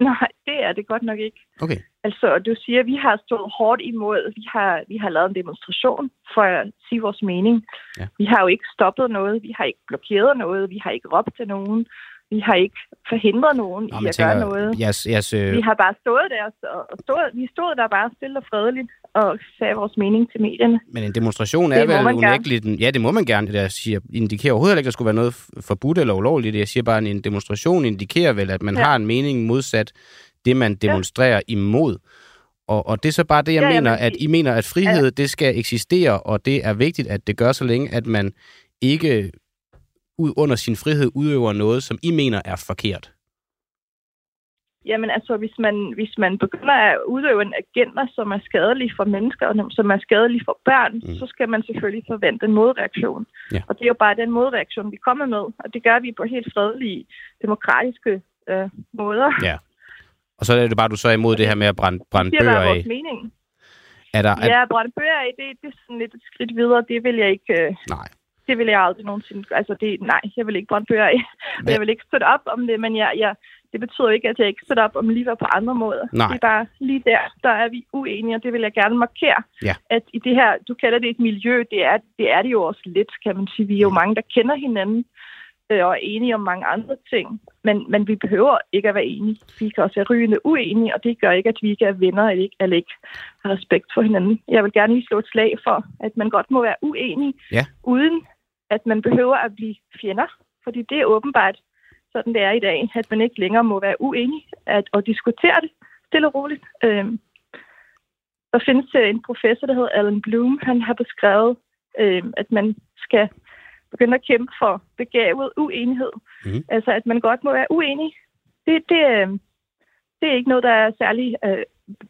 Nej, det er det godt nok ikke. Okay. Altså, du siger, at vi har stået hårdt imod. Vi har, vi har lavet en demonstration for at sige vores mening. Ja. Vi har jo ikke stoppet noget. Vi har ikke blokeret noget. Vi har ikke råbt til nogen. Vi har ikke forhindret nogen Nå, i at tænker, gøre noget. Jeres, jeres, øh, Vi har bare stået der, og stået, vi stod der bare stille og fredeligt og sagde vores mening til medierne. Men en demonstration Det er vel unægteligt... Ja, det må man gerne. Det der siger, indikerer overhovedet ikke, at der skulle være noget forbudt eller ulovligt. Jeg siger bare, at en demonstration indikerer vel, at man. Ja. har en mening modsat det, man demonstrerer ja. imod. Og, og det er så bare det, jeg Ja, mener, men- at I mener, at frihed, ja. det skal eksistere, og det er vigtigt, at det gør, så længe at man ikke ud under sin frihed udøver noget, som I mener er forkert. Jamen altså, hvis man, hvis man begynder at udøve en agenda, som er skadelig for mennesker, og som er skadelig for børn, mm. så skal man selvfølgelig forvente en modreaktion. Ja. Og det er jo bare den modreaktion, vi kommer med, og det gør vi på helt fredelige, demokratiske øh, måder. Ja. Og så er det bare, du så er imod det her med at brænde, brænde Det er bøger af. vores mening. Er der, er, Ja, brænde bøger af, det, det er sådan lidt et skridt videre. Det vil jeg ikke... Øh, Nej. det vil jeg aldrig nogensinde... Altså, det, nej, jeg vil ikke brænde bøger af. Hvad- Jeg vil ikke støtte op om det, men jeg, jeg, det betyder ikke, at jeg ikke støtter op om livet på andre måder. Nej. Det er bare lige der, der er vi uenige, og det vil jeg gerne markere. Ja. At i det her, du kalder det et miljø, det er det, er det jo også lidt, kan man sige. Vi er jo mange, der kender hinanden og er enige om mange andre ting. Men, men vi behøver ikke at være enige. Vi kan også være rygende uenige, og det gør ikke, at vi ikke er venner eller ikke, eller ikke har respekt for hinanden. Jeg vil gerne lige slå et slag for, at man godt må være uenig, Ja. uden at man behøver at blive fjender. Fordi det er åbenbart sådan, det er i dag, at man ikke længere må være uenig at, og diskutere det stille og roligt. Øhm, der findes øh, en professor, der hedder Alan Bloom. Han har beskrevet, øhm, at man skal begynde at kæmpe for begavet uenighed. Mhm. Altså, at man godt må være uenig. Det, det, øh, det er ikke noget, der er særlig øh,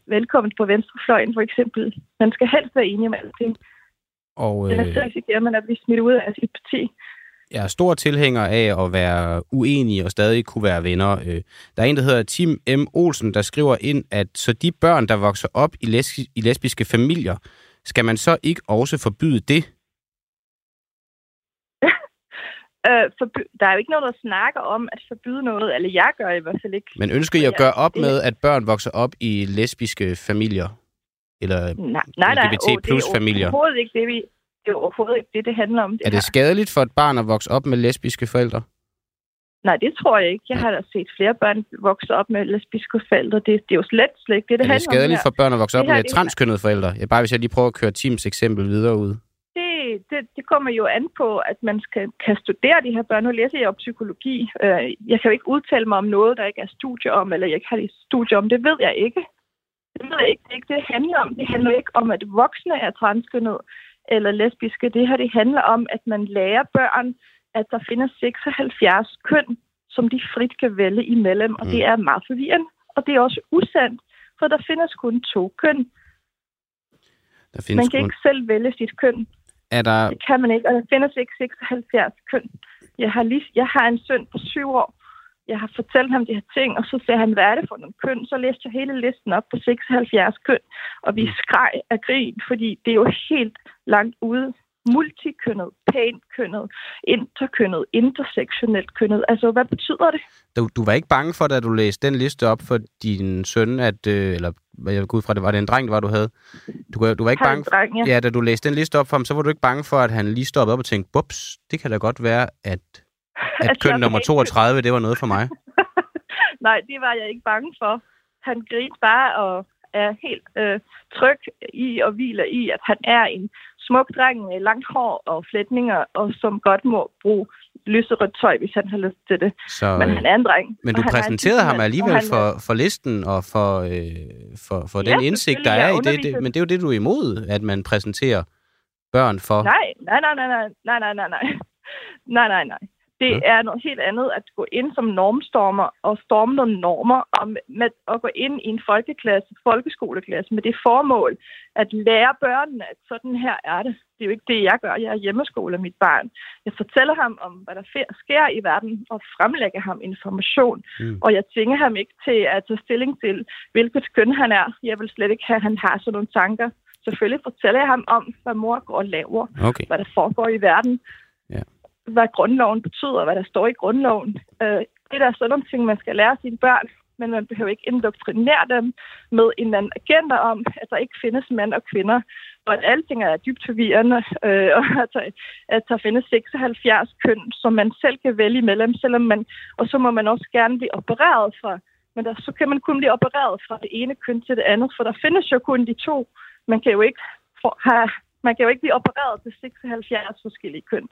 velkomment på venstrefløjen, for eksempel. Man skal helst være enig om alting. og, Ellers øh, så risikerer man at blive smidt ud af sit parti. jeg er stor tilhænger af at være uenig og stadig kunne være venner. Øh, Der er en, der hedder Tim M. Olsen, der skriver ind, at så de børn, der vokser op i, lesbi- i lesbiske familier, skal man så ikke også forbyde det? Øh, forby- der er jo ikke noget, der snakker om at forbyde noget, eller jeg gør i hvert fald ikke. Men ønsker I at gøre op det- med, at børn vokser op i lesbiske familier? Eller Nej, nej, nej. LGBT det plus er familier. overhovedet ikke det, vi... Det er overhovedet ikke det, det handler om. Det er det her. skadeligt for et barn at vokse op med lesbiske forældre? Nej, det tror jeg ikke. Jeg har da set flere børn vokse op med lesbiske forældre. Det, det er jo slet, slet ikke det, det er det handler om skadeligt her. for børn at vokse op Det her, med det- transkønnede forældre? Ja, bare hvis jeg lige prøver at køre Tims eksempel videre ud. Det, det, kommer jo an på, at man skal, kan studere de her børn. Nu læser jeg jo psykologi. Øh, Jeg kan jo ikke udtale mig om noget, der ikke er studie om, eller jeg ikke har et studie om. Det ved jeg ikke. Det ved jeg ikke. Det er ikke det, det handler om. Det handler ikke om, at voksne er transkønnede eller lesbiske. Det her, det handler om, at man lærer børn, at der findes 76 køn, som de frit kan vælge imellem. Og Mm. det er meget forvirrende. Og det er også usandt, for der findes kun to køn. Der findes Man kan kun... ikke selv vælge sit køn. Er der... Det kan man ikke, og der findes ikke 76 køn. Jeg har, lige, jeg har en søn på syv år. Jeg har fortalt ham de her ting, og så sagde han, hvad er det for nogle køn? Så læste jeg hele listen op på 76 køn, og vi skreg af grin, fordi det er jo helt langt ude multikønnet, pænt kønnet, interkønnet, intersektionelt kønnet. Altså, hvad betyder det? Du, du var ikke bange for, da du læste den liste op for din søn, at, øh, eller jeg går ud fra, det var det en dreng, det var, du havde? Du, du var ikke Han bange en dreng, ja. Ja, da du læste den liste op for ham, så var du ikke bange for, at han lige stoppede op og tænkte, bups, det kan da godt være, at, at Altså, køn nummer ikke- 32, det var noget for mig. Nej, det var jeg ikke bange for. Han grinte bare og er helt øh, tryg i og hviler i, at han er en smuk dreng med langt hår og flætninger, og som godt må bruge lyserødt tøj, hvis han har lyst til det. Så, Men øh, han er en dreng. men du er præsenterede ham alligevel han for, for listen og for, øh, for, for Ja, den indsigt, der er i det, det. Men det er jo det, du er imod, at man præsenterer børn for. Nej, nej, nej, nej, nej, nej, nej, nej. Nej, nej, nej. Det Ja. er noget helt andet at gå ind som normstormer og storme nogle normer og med, at gå ind i en folkeklasse, folkeskoleklasse med det formål at lære børnene, at sådan her er det. Det er jo ikke det, jeg gør. Jeg er hjemmeskole af mit barn. Jeg fortæller ham om, hvad der sker i verden og fremlægger ham information. Mm. Og jeg tvinger ham ikke til at tage stilling til, hvilket køn han er. Jeg vil slet ikke have, at han har sådan nogle tanker. Selvfølgelig fortæller jeg ham om, hvad mor går og laver Okay. hvad der foregår i verden hvad grundloven betyder, hvad der står i grundloven. Øh, det er der sådan nogle ting, man skal lære sine børn, men man behøver ikke indoktrinere dem med en eller anden agenda om, at der ikke findes mænd og kvinder, og at alting er dybt forvirrende, øh, og at der, at der findes 76 køn, som man selv kan vælge imellem, selvom man, og så må man også gerne blive opereret fra, men der, så kan man kun blive opereret fra det ene køn til det andet, for der findes jo kun de to. Man kan jo ikke for, have, man kan jo ikke blive opereret til 76 forskellige køn,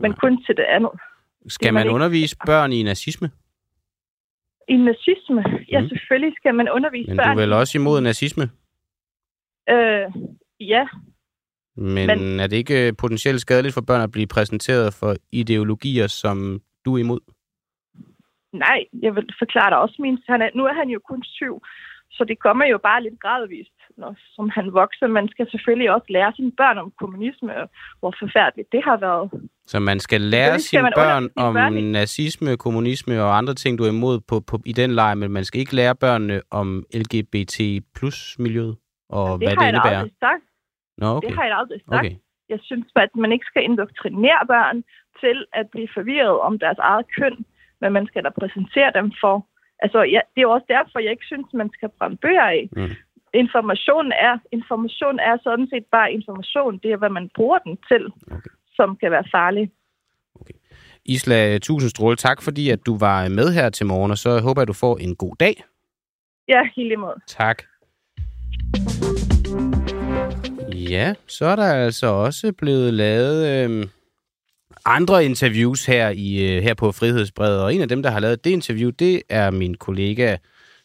men kun til det andet. Skal Det man det- undervise børn i nazisme? I nazisme, ja, Mm. selvfølgelig skal man undervise Men du er børn. vel også imod nazisme? Øh, ja, Men, Men- er det ikke øh, potentielt skadeligt for børn at blive præsenteret for ideologier, som du er imod? nej, jeg vil forklare dig også min... Han er, nu er han jo kun syv, så det kommer jo bare lidt gradvist, når, som han vokser. Man skal selvfølgelig også lære sine børn om kommunisme, og hvor forfærdeligt det har været. Så man skal lære skal sine børn sine om børn nazisme, kommunisme og andre ting, du er imod på, på, i den lejr, men man skal ikke lære børnene om LGBT plus miljøet og det hvad har det jeg da indebærer. aldrig sagt. Nå, okay. Det har jeg aldrig sagt. okay. Jeg synes, at man ikke skal indoktrinere børn til at blive forvirret om deres eget køn, men man skal da præsentere dem for... Altså, ja, det er jo også derfor, jeg ikke synes, man skal brænde bøger af. Mm. Information er, information er sådan set bare information. Det er, hvad man bruger den til, Okay. som kan være farlig. Isla, tusind stråle. Tak, fordi at du var med her til morgen, og så håber jeg, du får en god dag. Ja, helt imod. Tak. Ja, så er der altså også blevet lavet øh, andre interviews her i øh, her på Frihedsbredet, og en af dem, der har lavet det interview, det er min kollega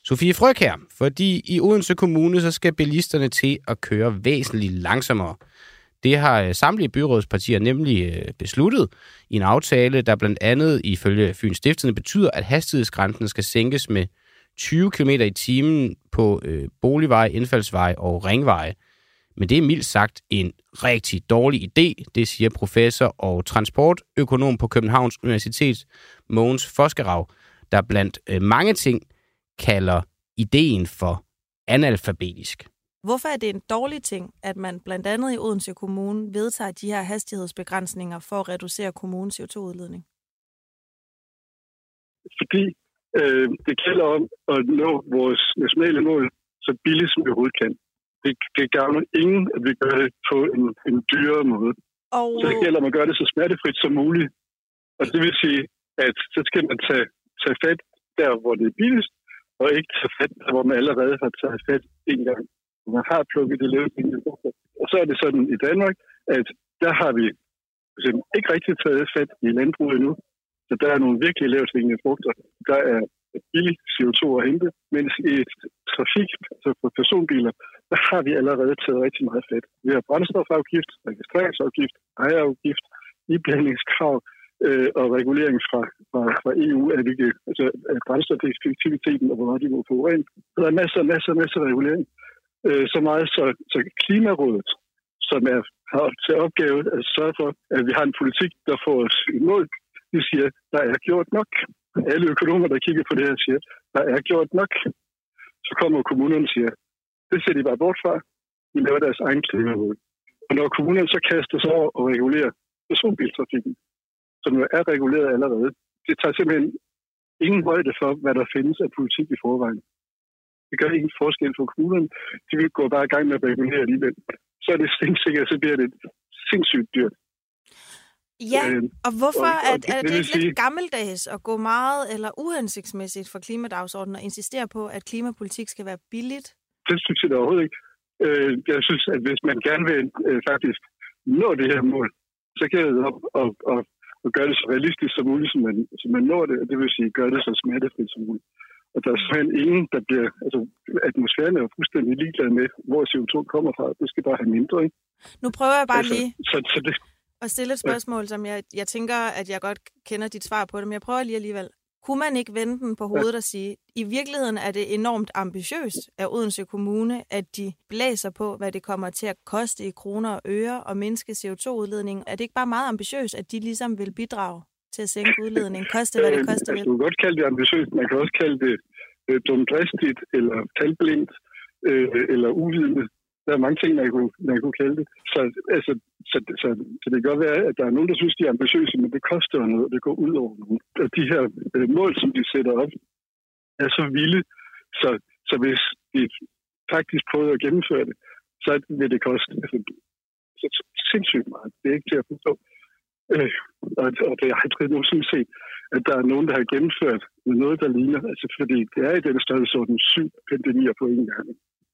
Sofie Fryg her, fordi i Odense Kommune, så skal bilisterne til at køre væsentligt langsommere. Det har øh, samtlige byrådspartier nemlig øh, besluttet i en aftale, der blandt andet ifølge Fyns Stiftende betyder, at hastighedsgrænsen skal sænkes med 20 km i timen på øh, boligveje, indfaldsveje og ringveje. Men det er mildt sagt en rigtig dårlig idé, det siger professor og transportøkonom på Københavns Universitet, Mogens Foskerav, der blandt øh, mange ting kalder ideen for analfabetisk. Hvorfor er det en dårlig ting, at man blandt andet i Odense Kommune vedtager de her hastighedsbegrænsninger for at reducere kommunens CO2-udledning? fordi øh, det gælder om at nå vores nationale mål så billigt som vi overhovedet kan. Det, det gavner ingen, at vi gør det på en, en dyrere måde. Og Så det gælder om at gøre det så smertefrit som muligt. Og det vil sige, at så skal man tage, tage fat der, hvor det er billigst, og ikke tage fat der, hvor man allerede har taget fat en gang. Man har plukket det løbende. Og så er det sådan i Danmark, at der har vi ikke rigtig taget fat i landbruget endnu. Så der er nogle virkelig lavt hængende frugter. Der er billig CO2 at hente, mens i trafik, altså for personbiler, der har vi allerede taget rigtig meget fat. Vi har brændstofafgift, registreringsafgift, ejerafgift, iblandingskrav øh, og regulering fra, fra, fra EU af, hvilke, altså, af brændstofeffektiviteten og hvor meget de må få rent. Der er masser, masser, masser af regulering. Øh, så meget, så, så Klimarådet, som er, har til opgave at sørge for, at vi har en politik, der får os i mål, de siger, der er gjort nok. Alle økonomer, der kigger på det her, siger, der er gjort nok. Så kommer kommunerne og siger, det ser de bare bort fra. De laver deres egen klimamål. Og når kommunerne så kaster sig over og regulerer personbiltrafikken, som jo er reguleret allerede, det tager simpelthen ingen højde for, hvad der findes af politik i forvejen. Det gør ingen forskel for kommunerne. De vil gå bare i gang med at regulere alligevel. Så er det sindssygt, så bliver det sindssygt dyrt. Ja, Øh, og hvorfor og- og er, det- er det det ikke lidt sige- gammeldags at gå meget eller uhensigtsmæssigt for klimadagsordenen og insistere på, at klimapolitik skal være billigt? det synes jeg da overhovedet ikke. Øh, jeg synes, at hvis man gerne vil øh, faktisk nå det her mål, så kan det op og, og, og gøre det så realistisk som muligt, som man, som man når det, og det vil sige gøre det så smertefrit som muligt. Og der er simpelthen ingen, der bliver... Altså, atmosfæren er jo fuldstændig ligeglad med, hvor CO2 kommer fra. Det skal bare have mindre, ikke? Nu prøver jeg bare altså, lige Så, så det, at stille et spørgsmål, som jeg, jeg tænker, at jeg godt kender dit svar på det, men jeg prøver lige alligevel. Kunne man ikke vende den på hovedet og sige, i virkeligheden er det enormt ambitiøst af Odense Kommune, at de blæser på, hvad det kommer til at koste i kroner og øre og mindske CO2-udledningen? Er det ikke bare meget ambitiøst, at de ligesom vil bidrage til at sænke udledningen, koste hvad det Øh, koster altså, vil? du kan godt kalde det ambitiøst, man kan også kalde det øh, dumdristigt, eller talblindt, øh, eller uvidende. Der er mange ting, man kunne, man kunne kalde det. Så, altså, så, så, så det kan godt være, at der er nogen, der synes, de er ambitiøse, men det koster jo noget, det går ud over nogen. Og de her øh, mål, som de sætter op, er så vilde, så, så hvis de faktisk prøver at gennemføre det, så vil det koste altså, så, så sindssygt meget. Det er ikke til at forstå. Øh, og, og det er aldrig nogensinde set, at der er nogen, der har gennemført noget, der ligner. Altså, fordi det er i den størrelsesorden syv pandemier på en gang.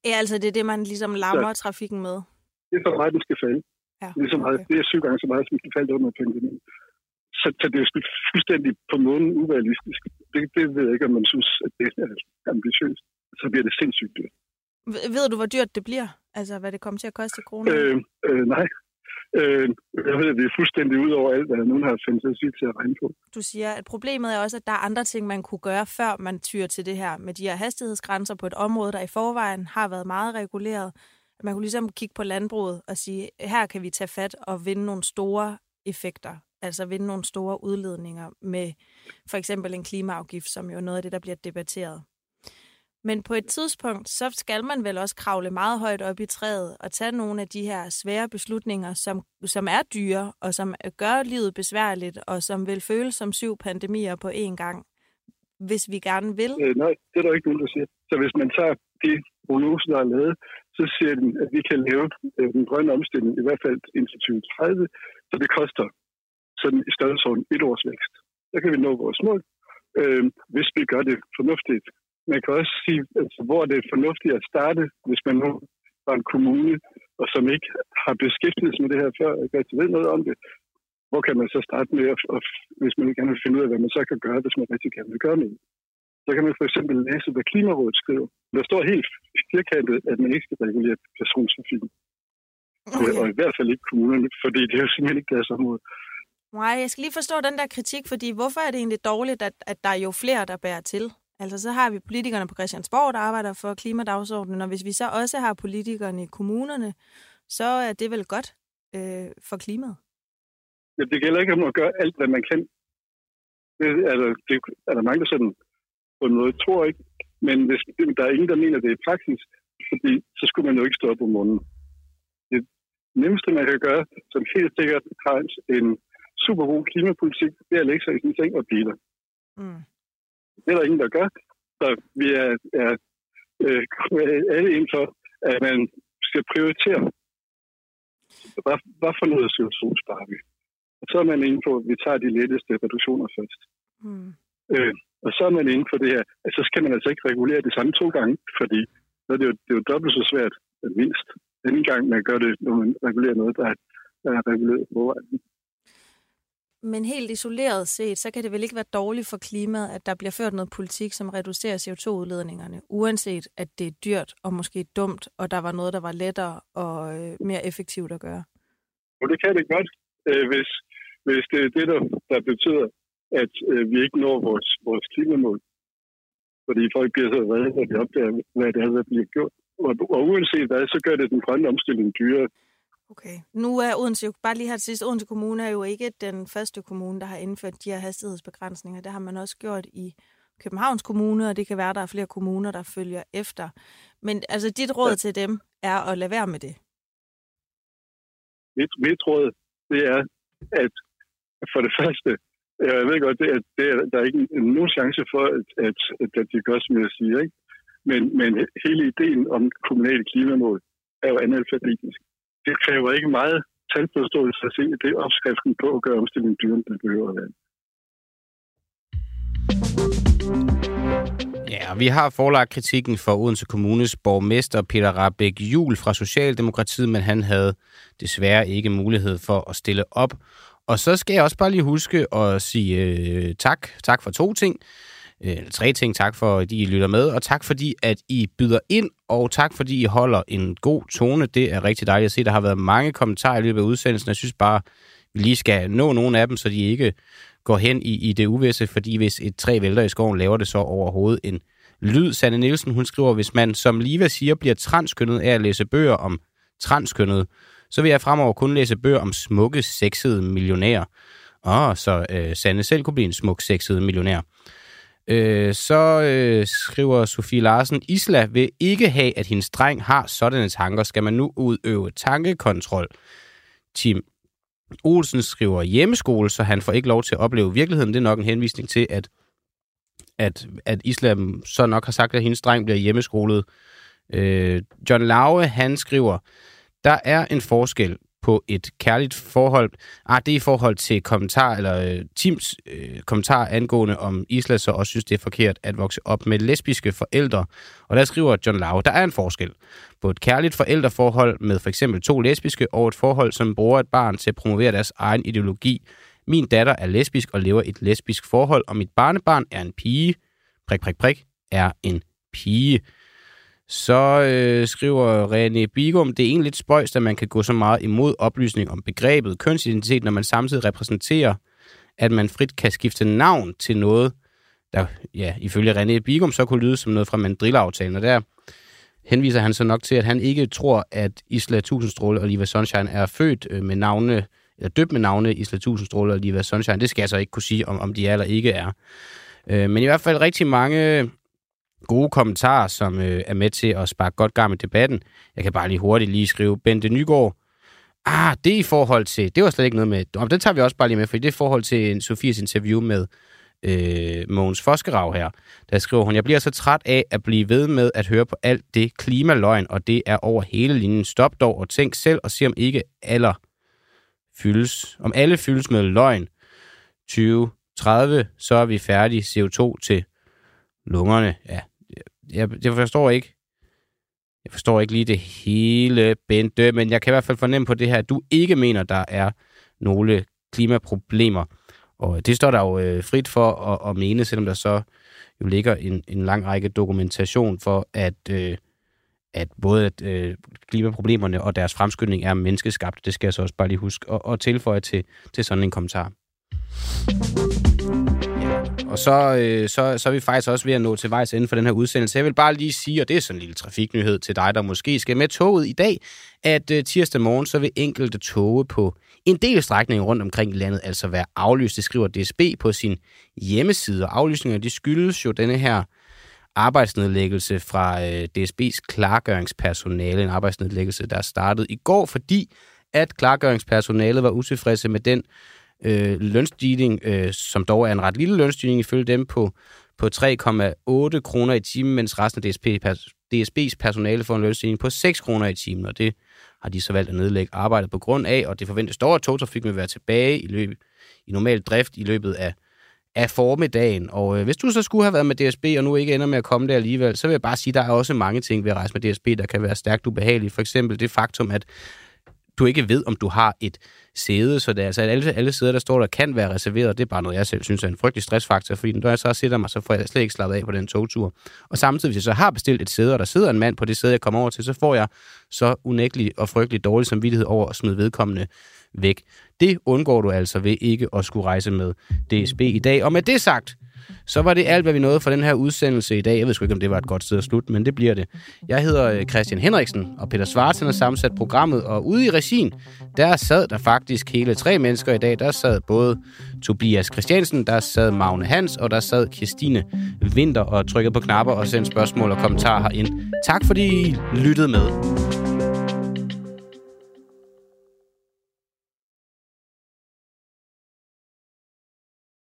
Ja, altså det er det, man ligesom lammer trafikken med. Det er så meget, den skal falde. Ja, Det er, så meget, okay. det er syv gange så meget, som skal falde under pandemien. Så, så det er jo fuldstændig på månen urealistisk. Det, det ved jeg ikke, om man synes, at det er ambitiøst. Så bliver det sindssygt dyrt. Ved du, hvor dyrt det bliver? Altså, hvad det kommer til at koste i kroner? Øh, øh, nej. Øh, jeg ved, at det er fuldstændig ud over alt, hvad nogen har fantasi til at regne på. Du siger, at problemet er også, at der er andre ting, man kunne gøre, før man tyrer til det her med de her hastighedsgrænser på et område, der i forvejen har været meget reguleret. Man kunne ligesom kigge på landbruget og sige, her kan vi tage fat og vinde nogle store effekter, altså vinde nogle store udledninger med for eksempel en klimaafgift, som jo er noget af det, der bliver debatteret. Men på et tidspunkt, så skal man vel også kravle meget højt op i træet og tage nogle af de her svære beslutninger, som, som er dyre og som øh, gør livet besværligt og som vil føles som syv pandemier på én gang, hvis vi gerne vil. Øh, nej, det er der ikke nogen, der siger. Så hvis man tager de prognoser, der er lavet, så siger den, at vi kan lave øh, den grønne omstilling i hvert fald indtil 2030, så det koster sådan i størrelsesorden et års vækst. Så kan vi nå vores mål, øh, hvis vi gør det fornuftigt. Man kan også sige, altså, hvor det er fornuftigt at starte, hvis man nu var en kommune, og som ikke har beskæftiget sig med det her før, og ikke rigtig ved noget om det. Hvor kan man så starte med, at, og, hvis man gerne vil finde ud af, hvad man så kan gøre, hvis man rigtig gerne vil gøre noget? Så kan man for eksempel læse, hvad Klimarådet skriver. Der står helt firkantet, at man ikke skal regulere persontrafikken. Okay. Og i hvert fald ikke kommunerne, fordi det er jo simpelthen ikke deres område. Nej, jeg skal lige forstå den der kritik, fordi hvorfor er det egentlig dårligt, at, at der er jo flere, der bærer til? Altså, så har vi politikerne på Christiansborg, der arbejder for klimadagsordenen, og hvis vi så også har politikerne i kommunerne, så er det vel godt øh, for klimaet. Ja, det gælder ikke om at gøre alt, hvad man kan. Det er der, det er der mange, der sådan på en måde tror ikke. Men hvis, der er ingen, der mener det i praksis, fordi så skulle man jo ikke stå op om morgenen. Det nemmeste, man kan gøre, som helt sikkert har en super god klimapolitik, det er at lægge sig i sin seng og blive der. Mm. Det er der ingen, der gør. Så vi er, er øh, alle inden for, at man skal prioritere. Hvad, hvad for noget CO2 sparer vi? Og så er man inde på, at vi tager de letteste reduktioner først. Mm. Øh, og så er man inde på det her, at så skal man altså ikke regulere det samme to gange, fordi så er det, jo, det er jo dobbelt så svært, mindst. Den gang man gør det, når man regulerer noget, der er, der er reguleret på men helt isoleret set, så kan det vel ikke være dårligt for klimaet, at der bliver ført noget politik, som reducerer CO2-udledningerne, uanset at det er dyrt og måske dumt, og der var noget, der var lettere og øh, mere effektivt at gøre. Og det kan det godt, øh, hvis, hvis det er det, der, der betyder, at øh, vi ikke når vores, vores klimamål. Fordi folk bliver så redde, når de opdager, hvad det er, der bliver gjort. Og, og uanset hvad, så gør det den grønne omstilling dyrere. Okay. Nu er Odense, jo- bare lige her til sidst, Odense Kommune er jo ikke den første kommune, der har indført de her hastighedsbegrænsninger. Det har man også gjort i Københavns Kommune, og det kan være, at der er flere kommuner, der følger efter. Men altså, dit råd ja. til dem er at lade være med det. mit, mit råd, det er, at for det første, jeg ved godt, det er, det er, der er ikke nogen chance for, at, at, at det gør, som jeg siger, ikke? Men, men hele ideen om kommunale klimamål er jo analfabetisk. Det kræver ikke meget talforståelse at se, at det er opskriften på at gøre omstillingen dyrere, den behøver at være. Ja, vi har forlagt kritikken for Odense Kommunes borgmester Peter Rabeck Jul fra Socialdemokratiet, men han havde desværre ikke mulighed for at stille op. Og så skal jeg også bare lige huske at sige øh, tak. Tak for to ting. Øh, eller tre ting. Tak for, at I lytter med, og tak fordi, at I byder ind, og tak fordi I holder en god tone. Det er rigtig dejligt at se. Der har været mange kommentarer i løbet af udsendelsen. Jeg synes bare, vi lige skal nå nogle af dem, så de ikke går hen i, i det uvisse, fordi hvis et træ vælter i skoven, laver det så overhovedet en lyd. Sanne Nielsen, hun skriver, hvis man, som Liva siger, bliver transkønnet af at læse bøger om transkønnet, så vil jeg fremover kun læse bøger om smukke, sexede millionærer. Åh, så øh, Sanne selv kunne blive en smuk, sexet millionær. Øh, så øh, skriver Sofie Larsen, Isla vil ikke have, at hendes dreng har sådanne tanker. Skal man nu udøve tankekontrol? Tim Olsen skriver hjemmeskole, så han får ikke lov til at opleve virkeligheden. Det er nok en henvisning til, at, at, at Islam så nok har sagt, at hendes dreng bliver hjemmeskolet. Øh, John Lauge, han skriver, der er en forskel på et kærligt forhold. Ah, det er i forhold til kommentar, eller uh, Tims øh, kommentar angående om Isla så også synes, det er forkert at vokse op med lesbiske forældre. Og der skriver John Lau, der er en forskel på et kærligt forældreforhold med for eksempel to lesbiske, og et forhold, som bruger et barn til at promovere deres egen ideologi. Min datter er lesbisk og lever et lesbisk forhold, og mit barnebarn er en pige. Prik, prik, prik, er en pige. Så øh, skriver René Bigum, det er egentlig lidt spøjst, at man kan gå så meget imod oplysning om begrebet kønsidentitet, når man samtidig repræsenterer, at man frit kan skifte navn til noget, der ja, ifølge René Bigum så kunne lyde som noget fra mandrillaftalen. Og der henviser han så nok til, at han ikke tror, at Isla Tusindstråle og Liva Sunshine er født øh, med navne, eller døbt med navne Isla Tusindstråle og Liva Sunshine. Det skal jeg så ikke kunne sige, om, om de er eller ikke er. Øh, men i hvert fald rigtig mange gode kommentarer, som øh, er med til at sparke godt gang i debatten. Jeg kan bare lige hurtigt lige skrive, Bente Nygaard, ah, det i forhold til, det var slet ikke noget med, Om det tager vi også bare lige med, for det er i forhold til en, Sofies interview med øh, Mogens Foskerav her, der skriver hun, jeg bliver så træt af at blive ved med at høre på alt det klimaløgn, og det er over hele linjen. Stop dog og tænk selv og se om ikke alle fyldes, om alle fyldes med løgn. 2030, så er vi færdige CO2 til lungerne. Ja, jeg, jeg forstår ikke. Jeg forstår ikke lige det hele, Bente, men jeg kan i hvert fald fornemme på det her, at du ikke mener, der er nogle klimaproblemer. Og det står der jo øh, frit for at, at mene, selvom der så jo ligger en, en lang række dokumentation for, at, øh, at både at, øh, klimaproblemerne og deres fremskyndning er menneskeskabt. Det skal jeg så også bare lige huske at, at tilføje til, til sådan en kommentar. Og så, øh, så, så er vi faktisk også ved at nå til vejs ende for den her udsendelse. Jeg vil bare lige sige, og det er sådan en lille trafiknyhed til dig, der måske skal med toget i dag, at øh, tirsdag morgen, så vil enkelte toge på en del strækninger rundt omkring i landet altså være aflyst. Det skriver DSB på sin hjemmeside, og aflysninger de skyldes jo denne her arbejdsnedlæggelse fra øh, DSB's klargøringspersonale, en arbejdsnedlæggelse, der startede i går, fordi at klargøringspersonalet var utilfredse med den øh, lønstigning, øh, som dog er en ret lille lønstigning ifølge dem på, på 3,8 kroner i timen, mens resten af DSP, DSB's personale får en lønstigning på 6 kroner i timen, og det har de så valgt at nedlægge arbejdet på grund af, og det forventes dog, at togtrafikken vil være tilbage i, løb, i normal drift i løbet af, af formiddagen. Og øh, hvis du så skulle have været med DSB, og nu ikke ender med at komme der alligevel, så vil jeg bare sige, at der er også mange ting ved at rejse med DSB, der kan være stærkt ubehagelige. For eksempel det faktum, at du ikke ved, om du har et sæde, så det er altså alle, alle sæder, der står der, kan være reserveret. Det er bare noget, jeg selv synes er en frygtelig stressfaktor, fordi når jeg så sætter mig, så får jeg slet ikke slappet af på den togtur. Og samtidig, hvis jeg så har bestilt et sæde, og der sidder en mand på det sæde, jeg kommer over til, så får jeg så unægtelig og frygtelig dårlig samvittighed over at smide vedkommende væk. Det undgår du altså ved ikke at skulle rejse med DSB i dag. Og med det sagt, så var det alt, hvad vi nåede for den her udsendelse i dag. Jeg ved sgu ikke, om det var et godt sted at slutte, men det bliver det. Jeg hedder øh, Christian Henriksen, og Peter Svartsen har sammensat programmet, og ude i regien, der sad der faktisk hele tre mennesker i dag. Der sad både Tobias Christiansen, der sad Magne Hans, og der sad Christine Vinter og trykkede på knapper og sendte spørgsmål og kommentarer herind. Tak fordi I lyttede med.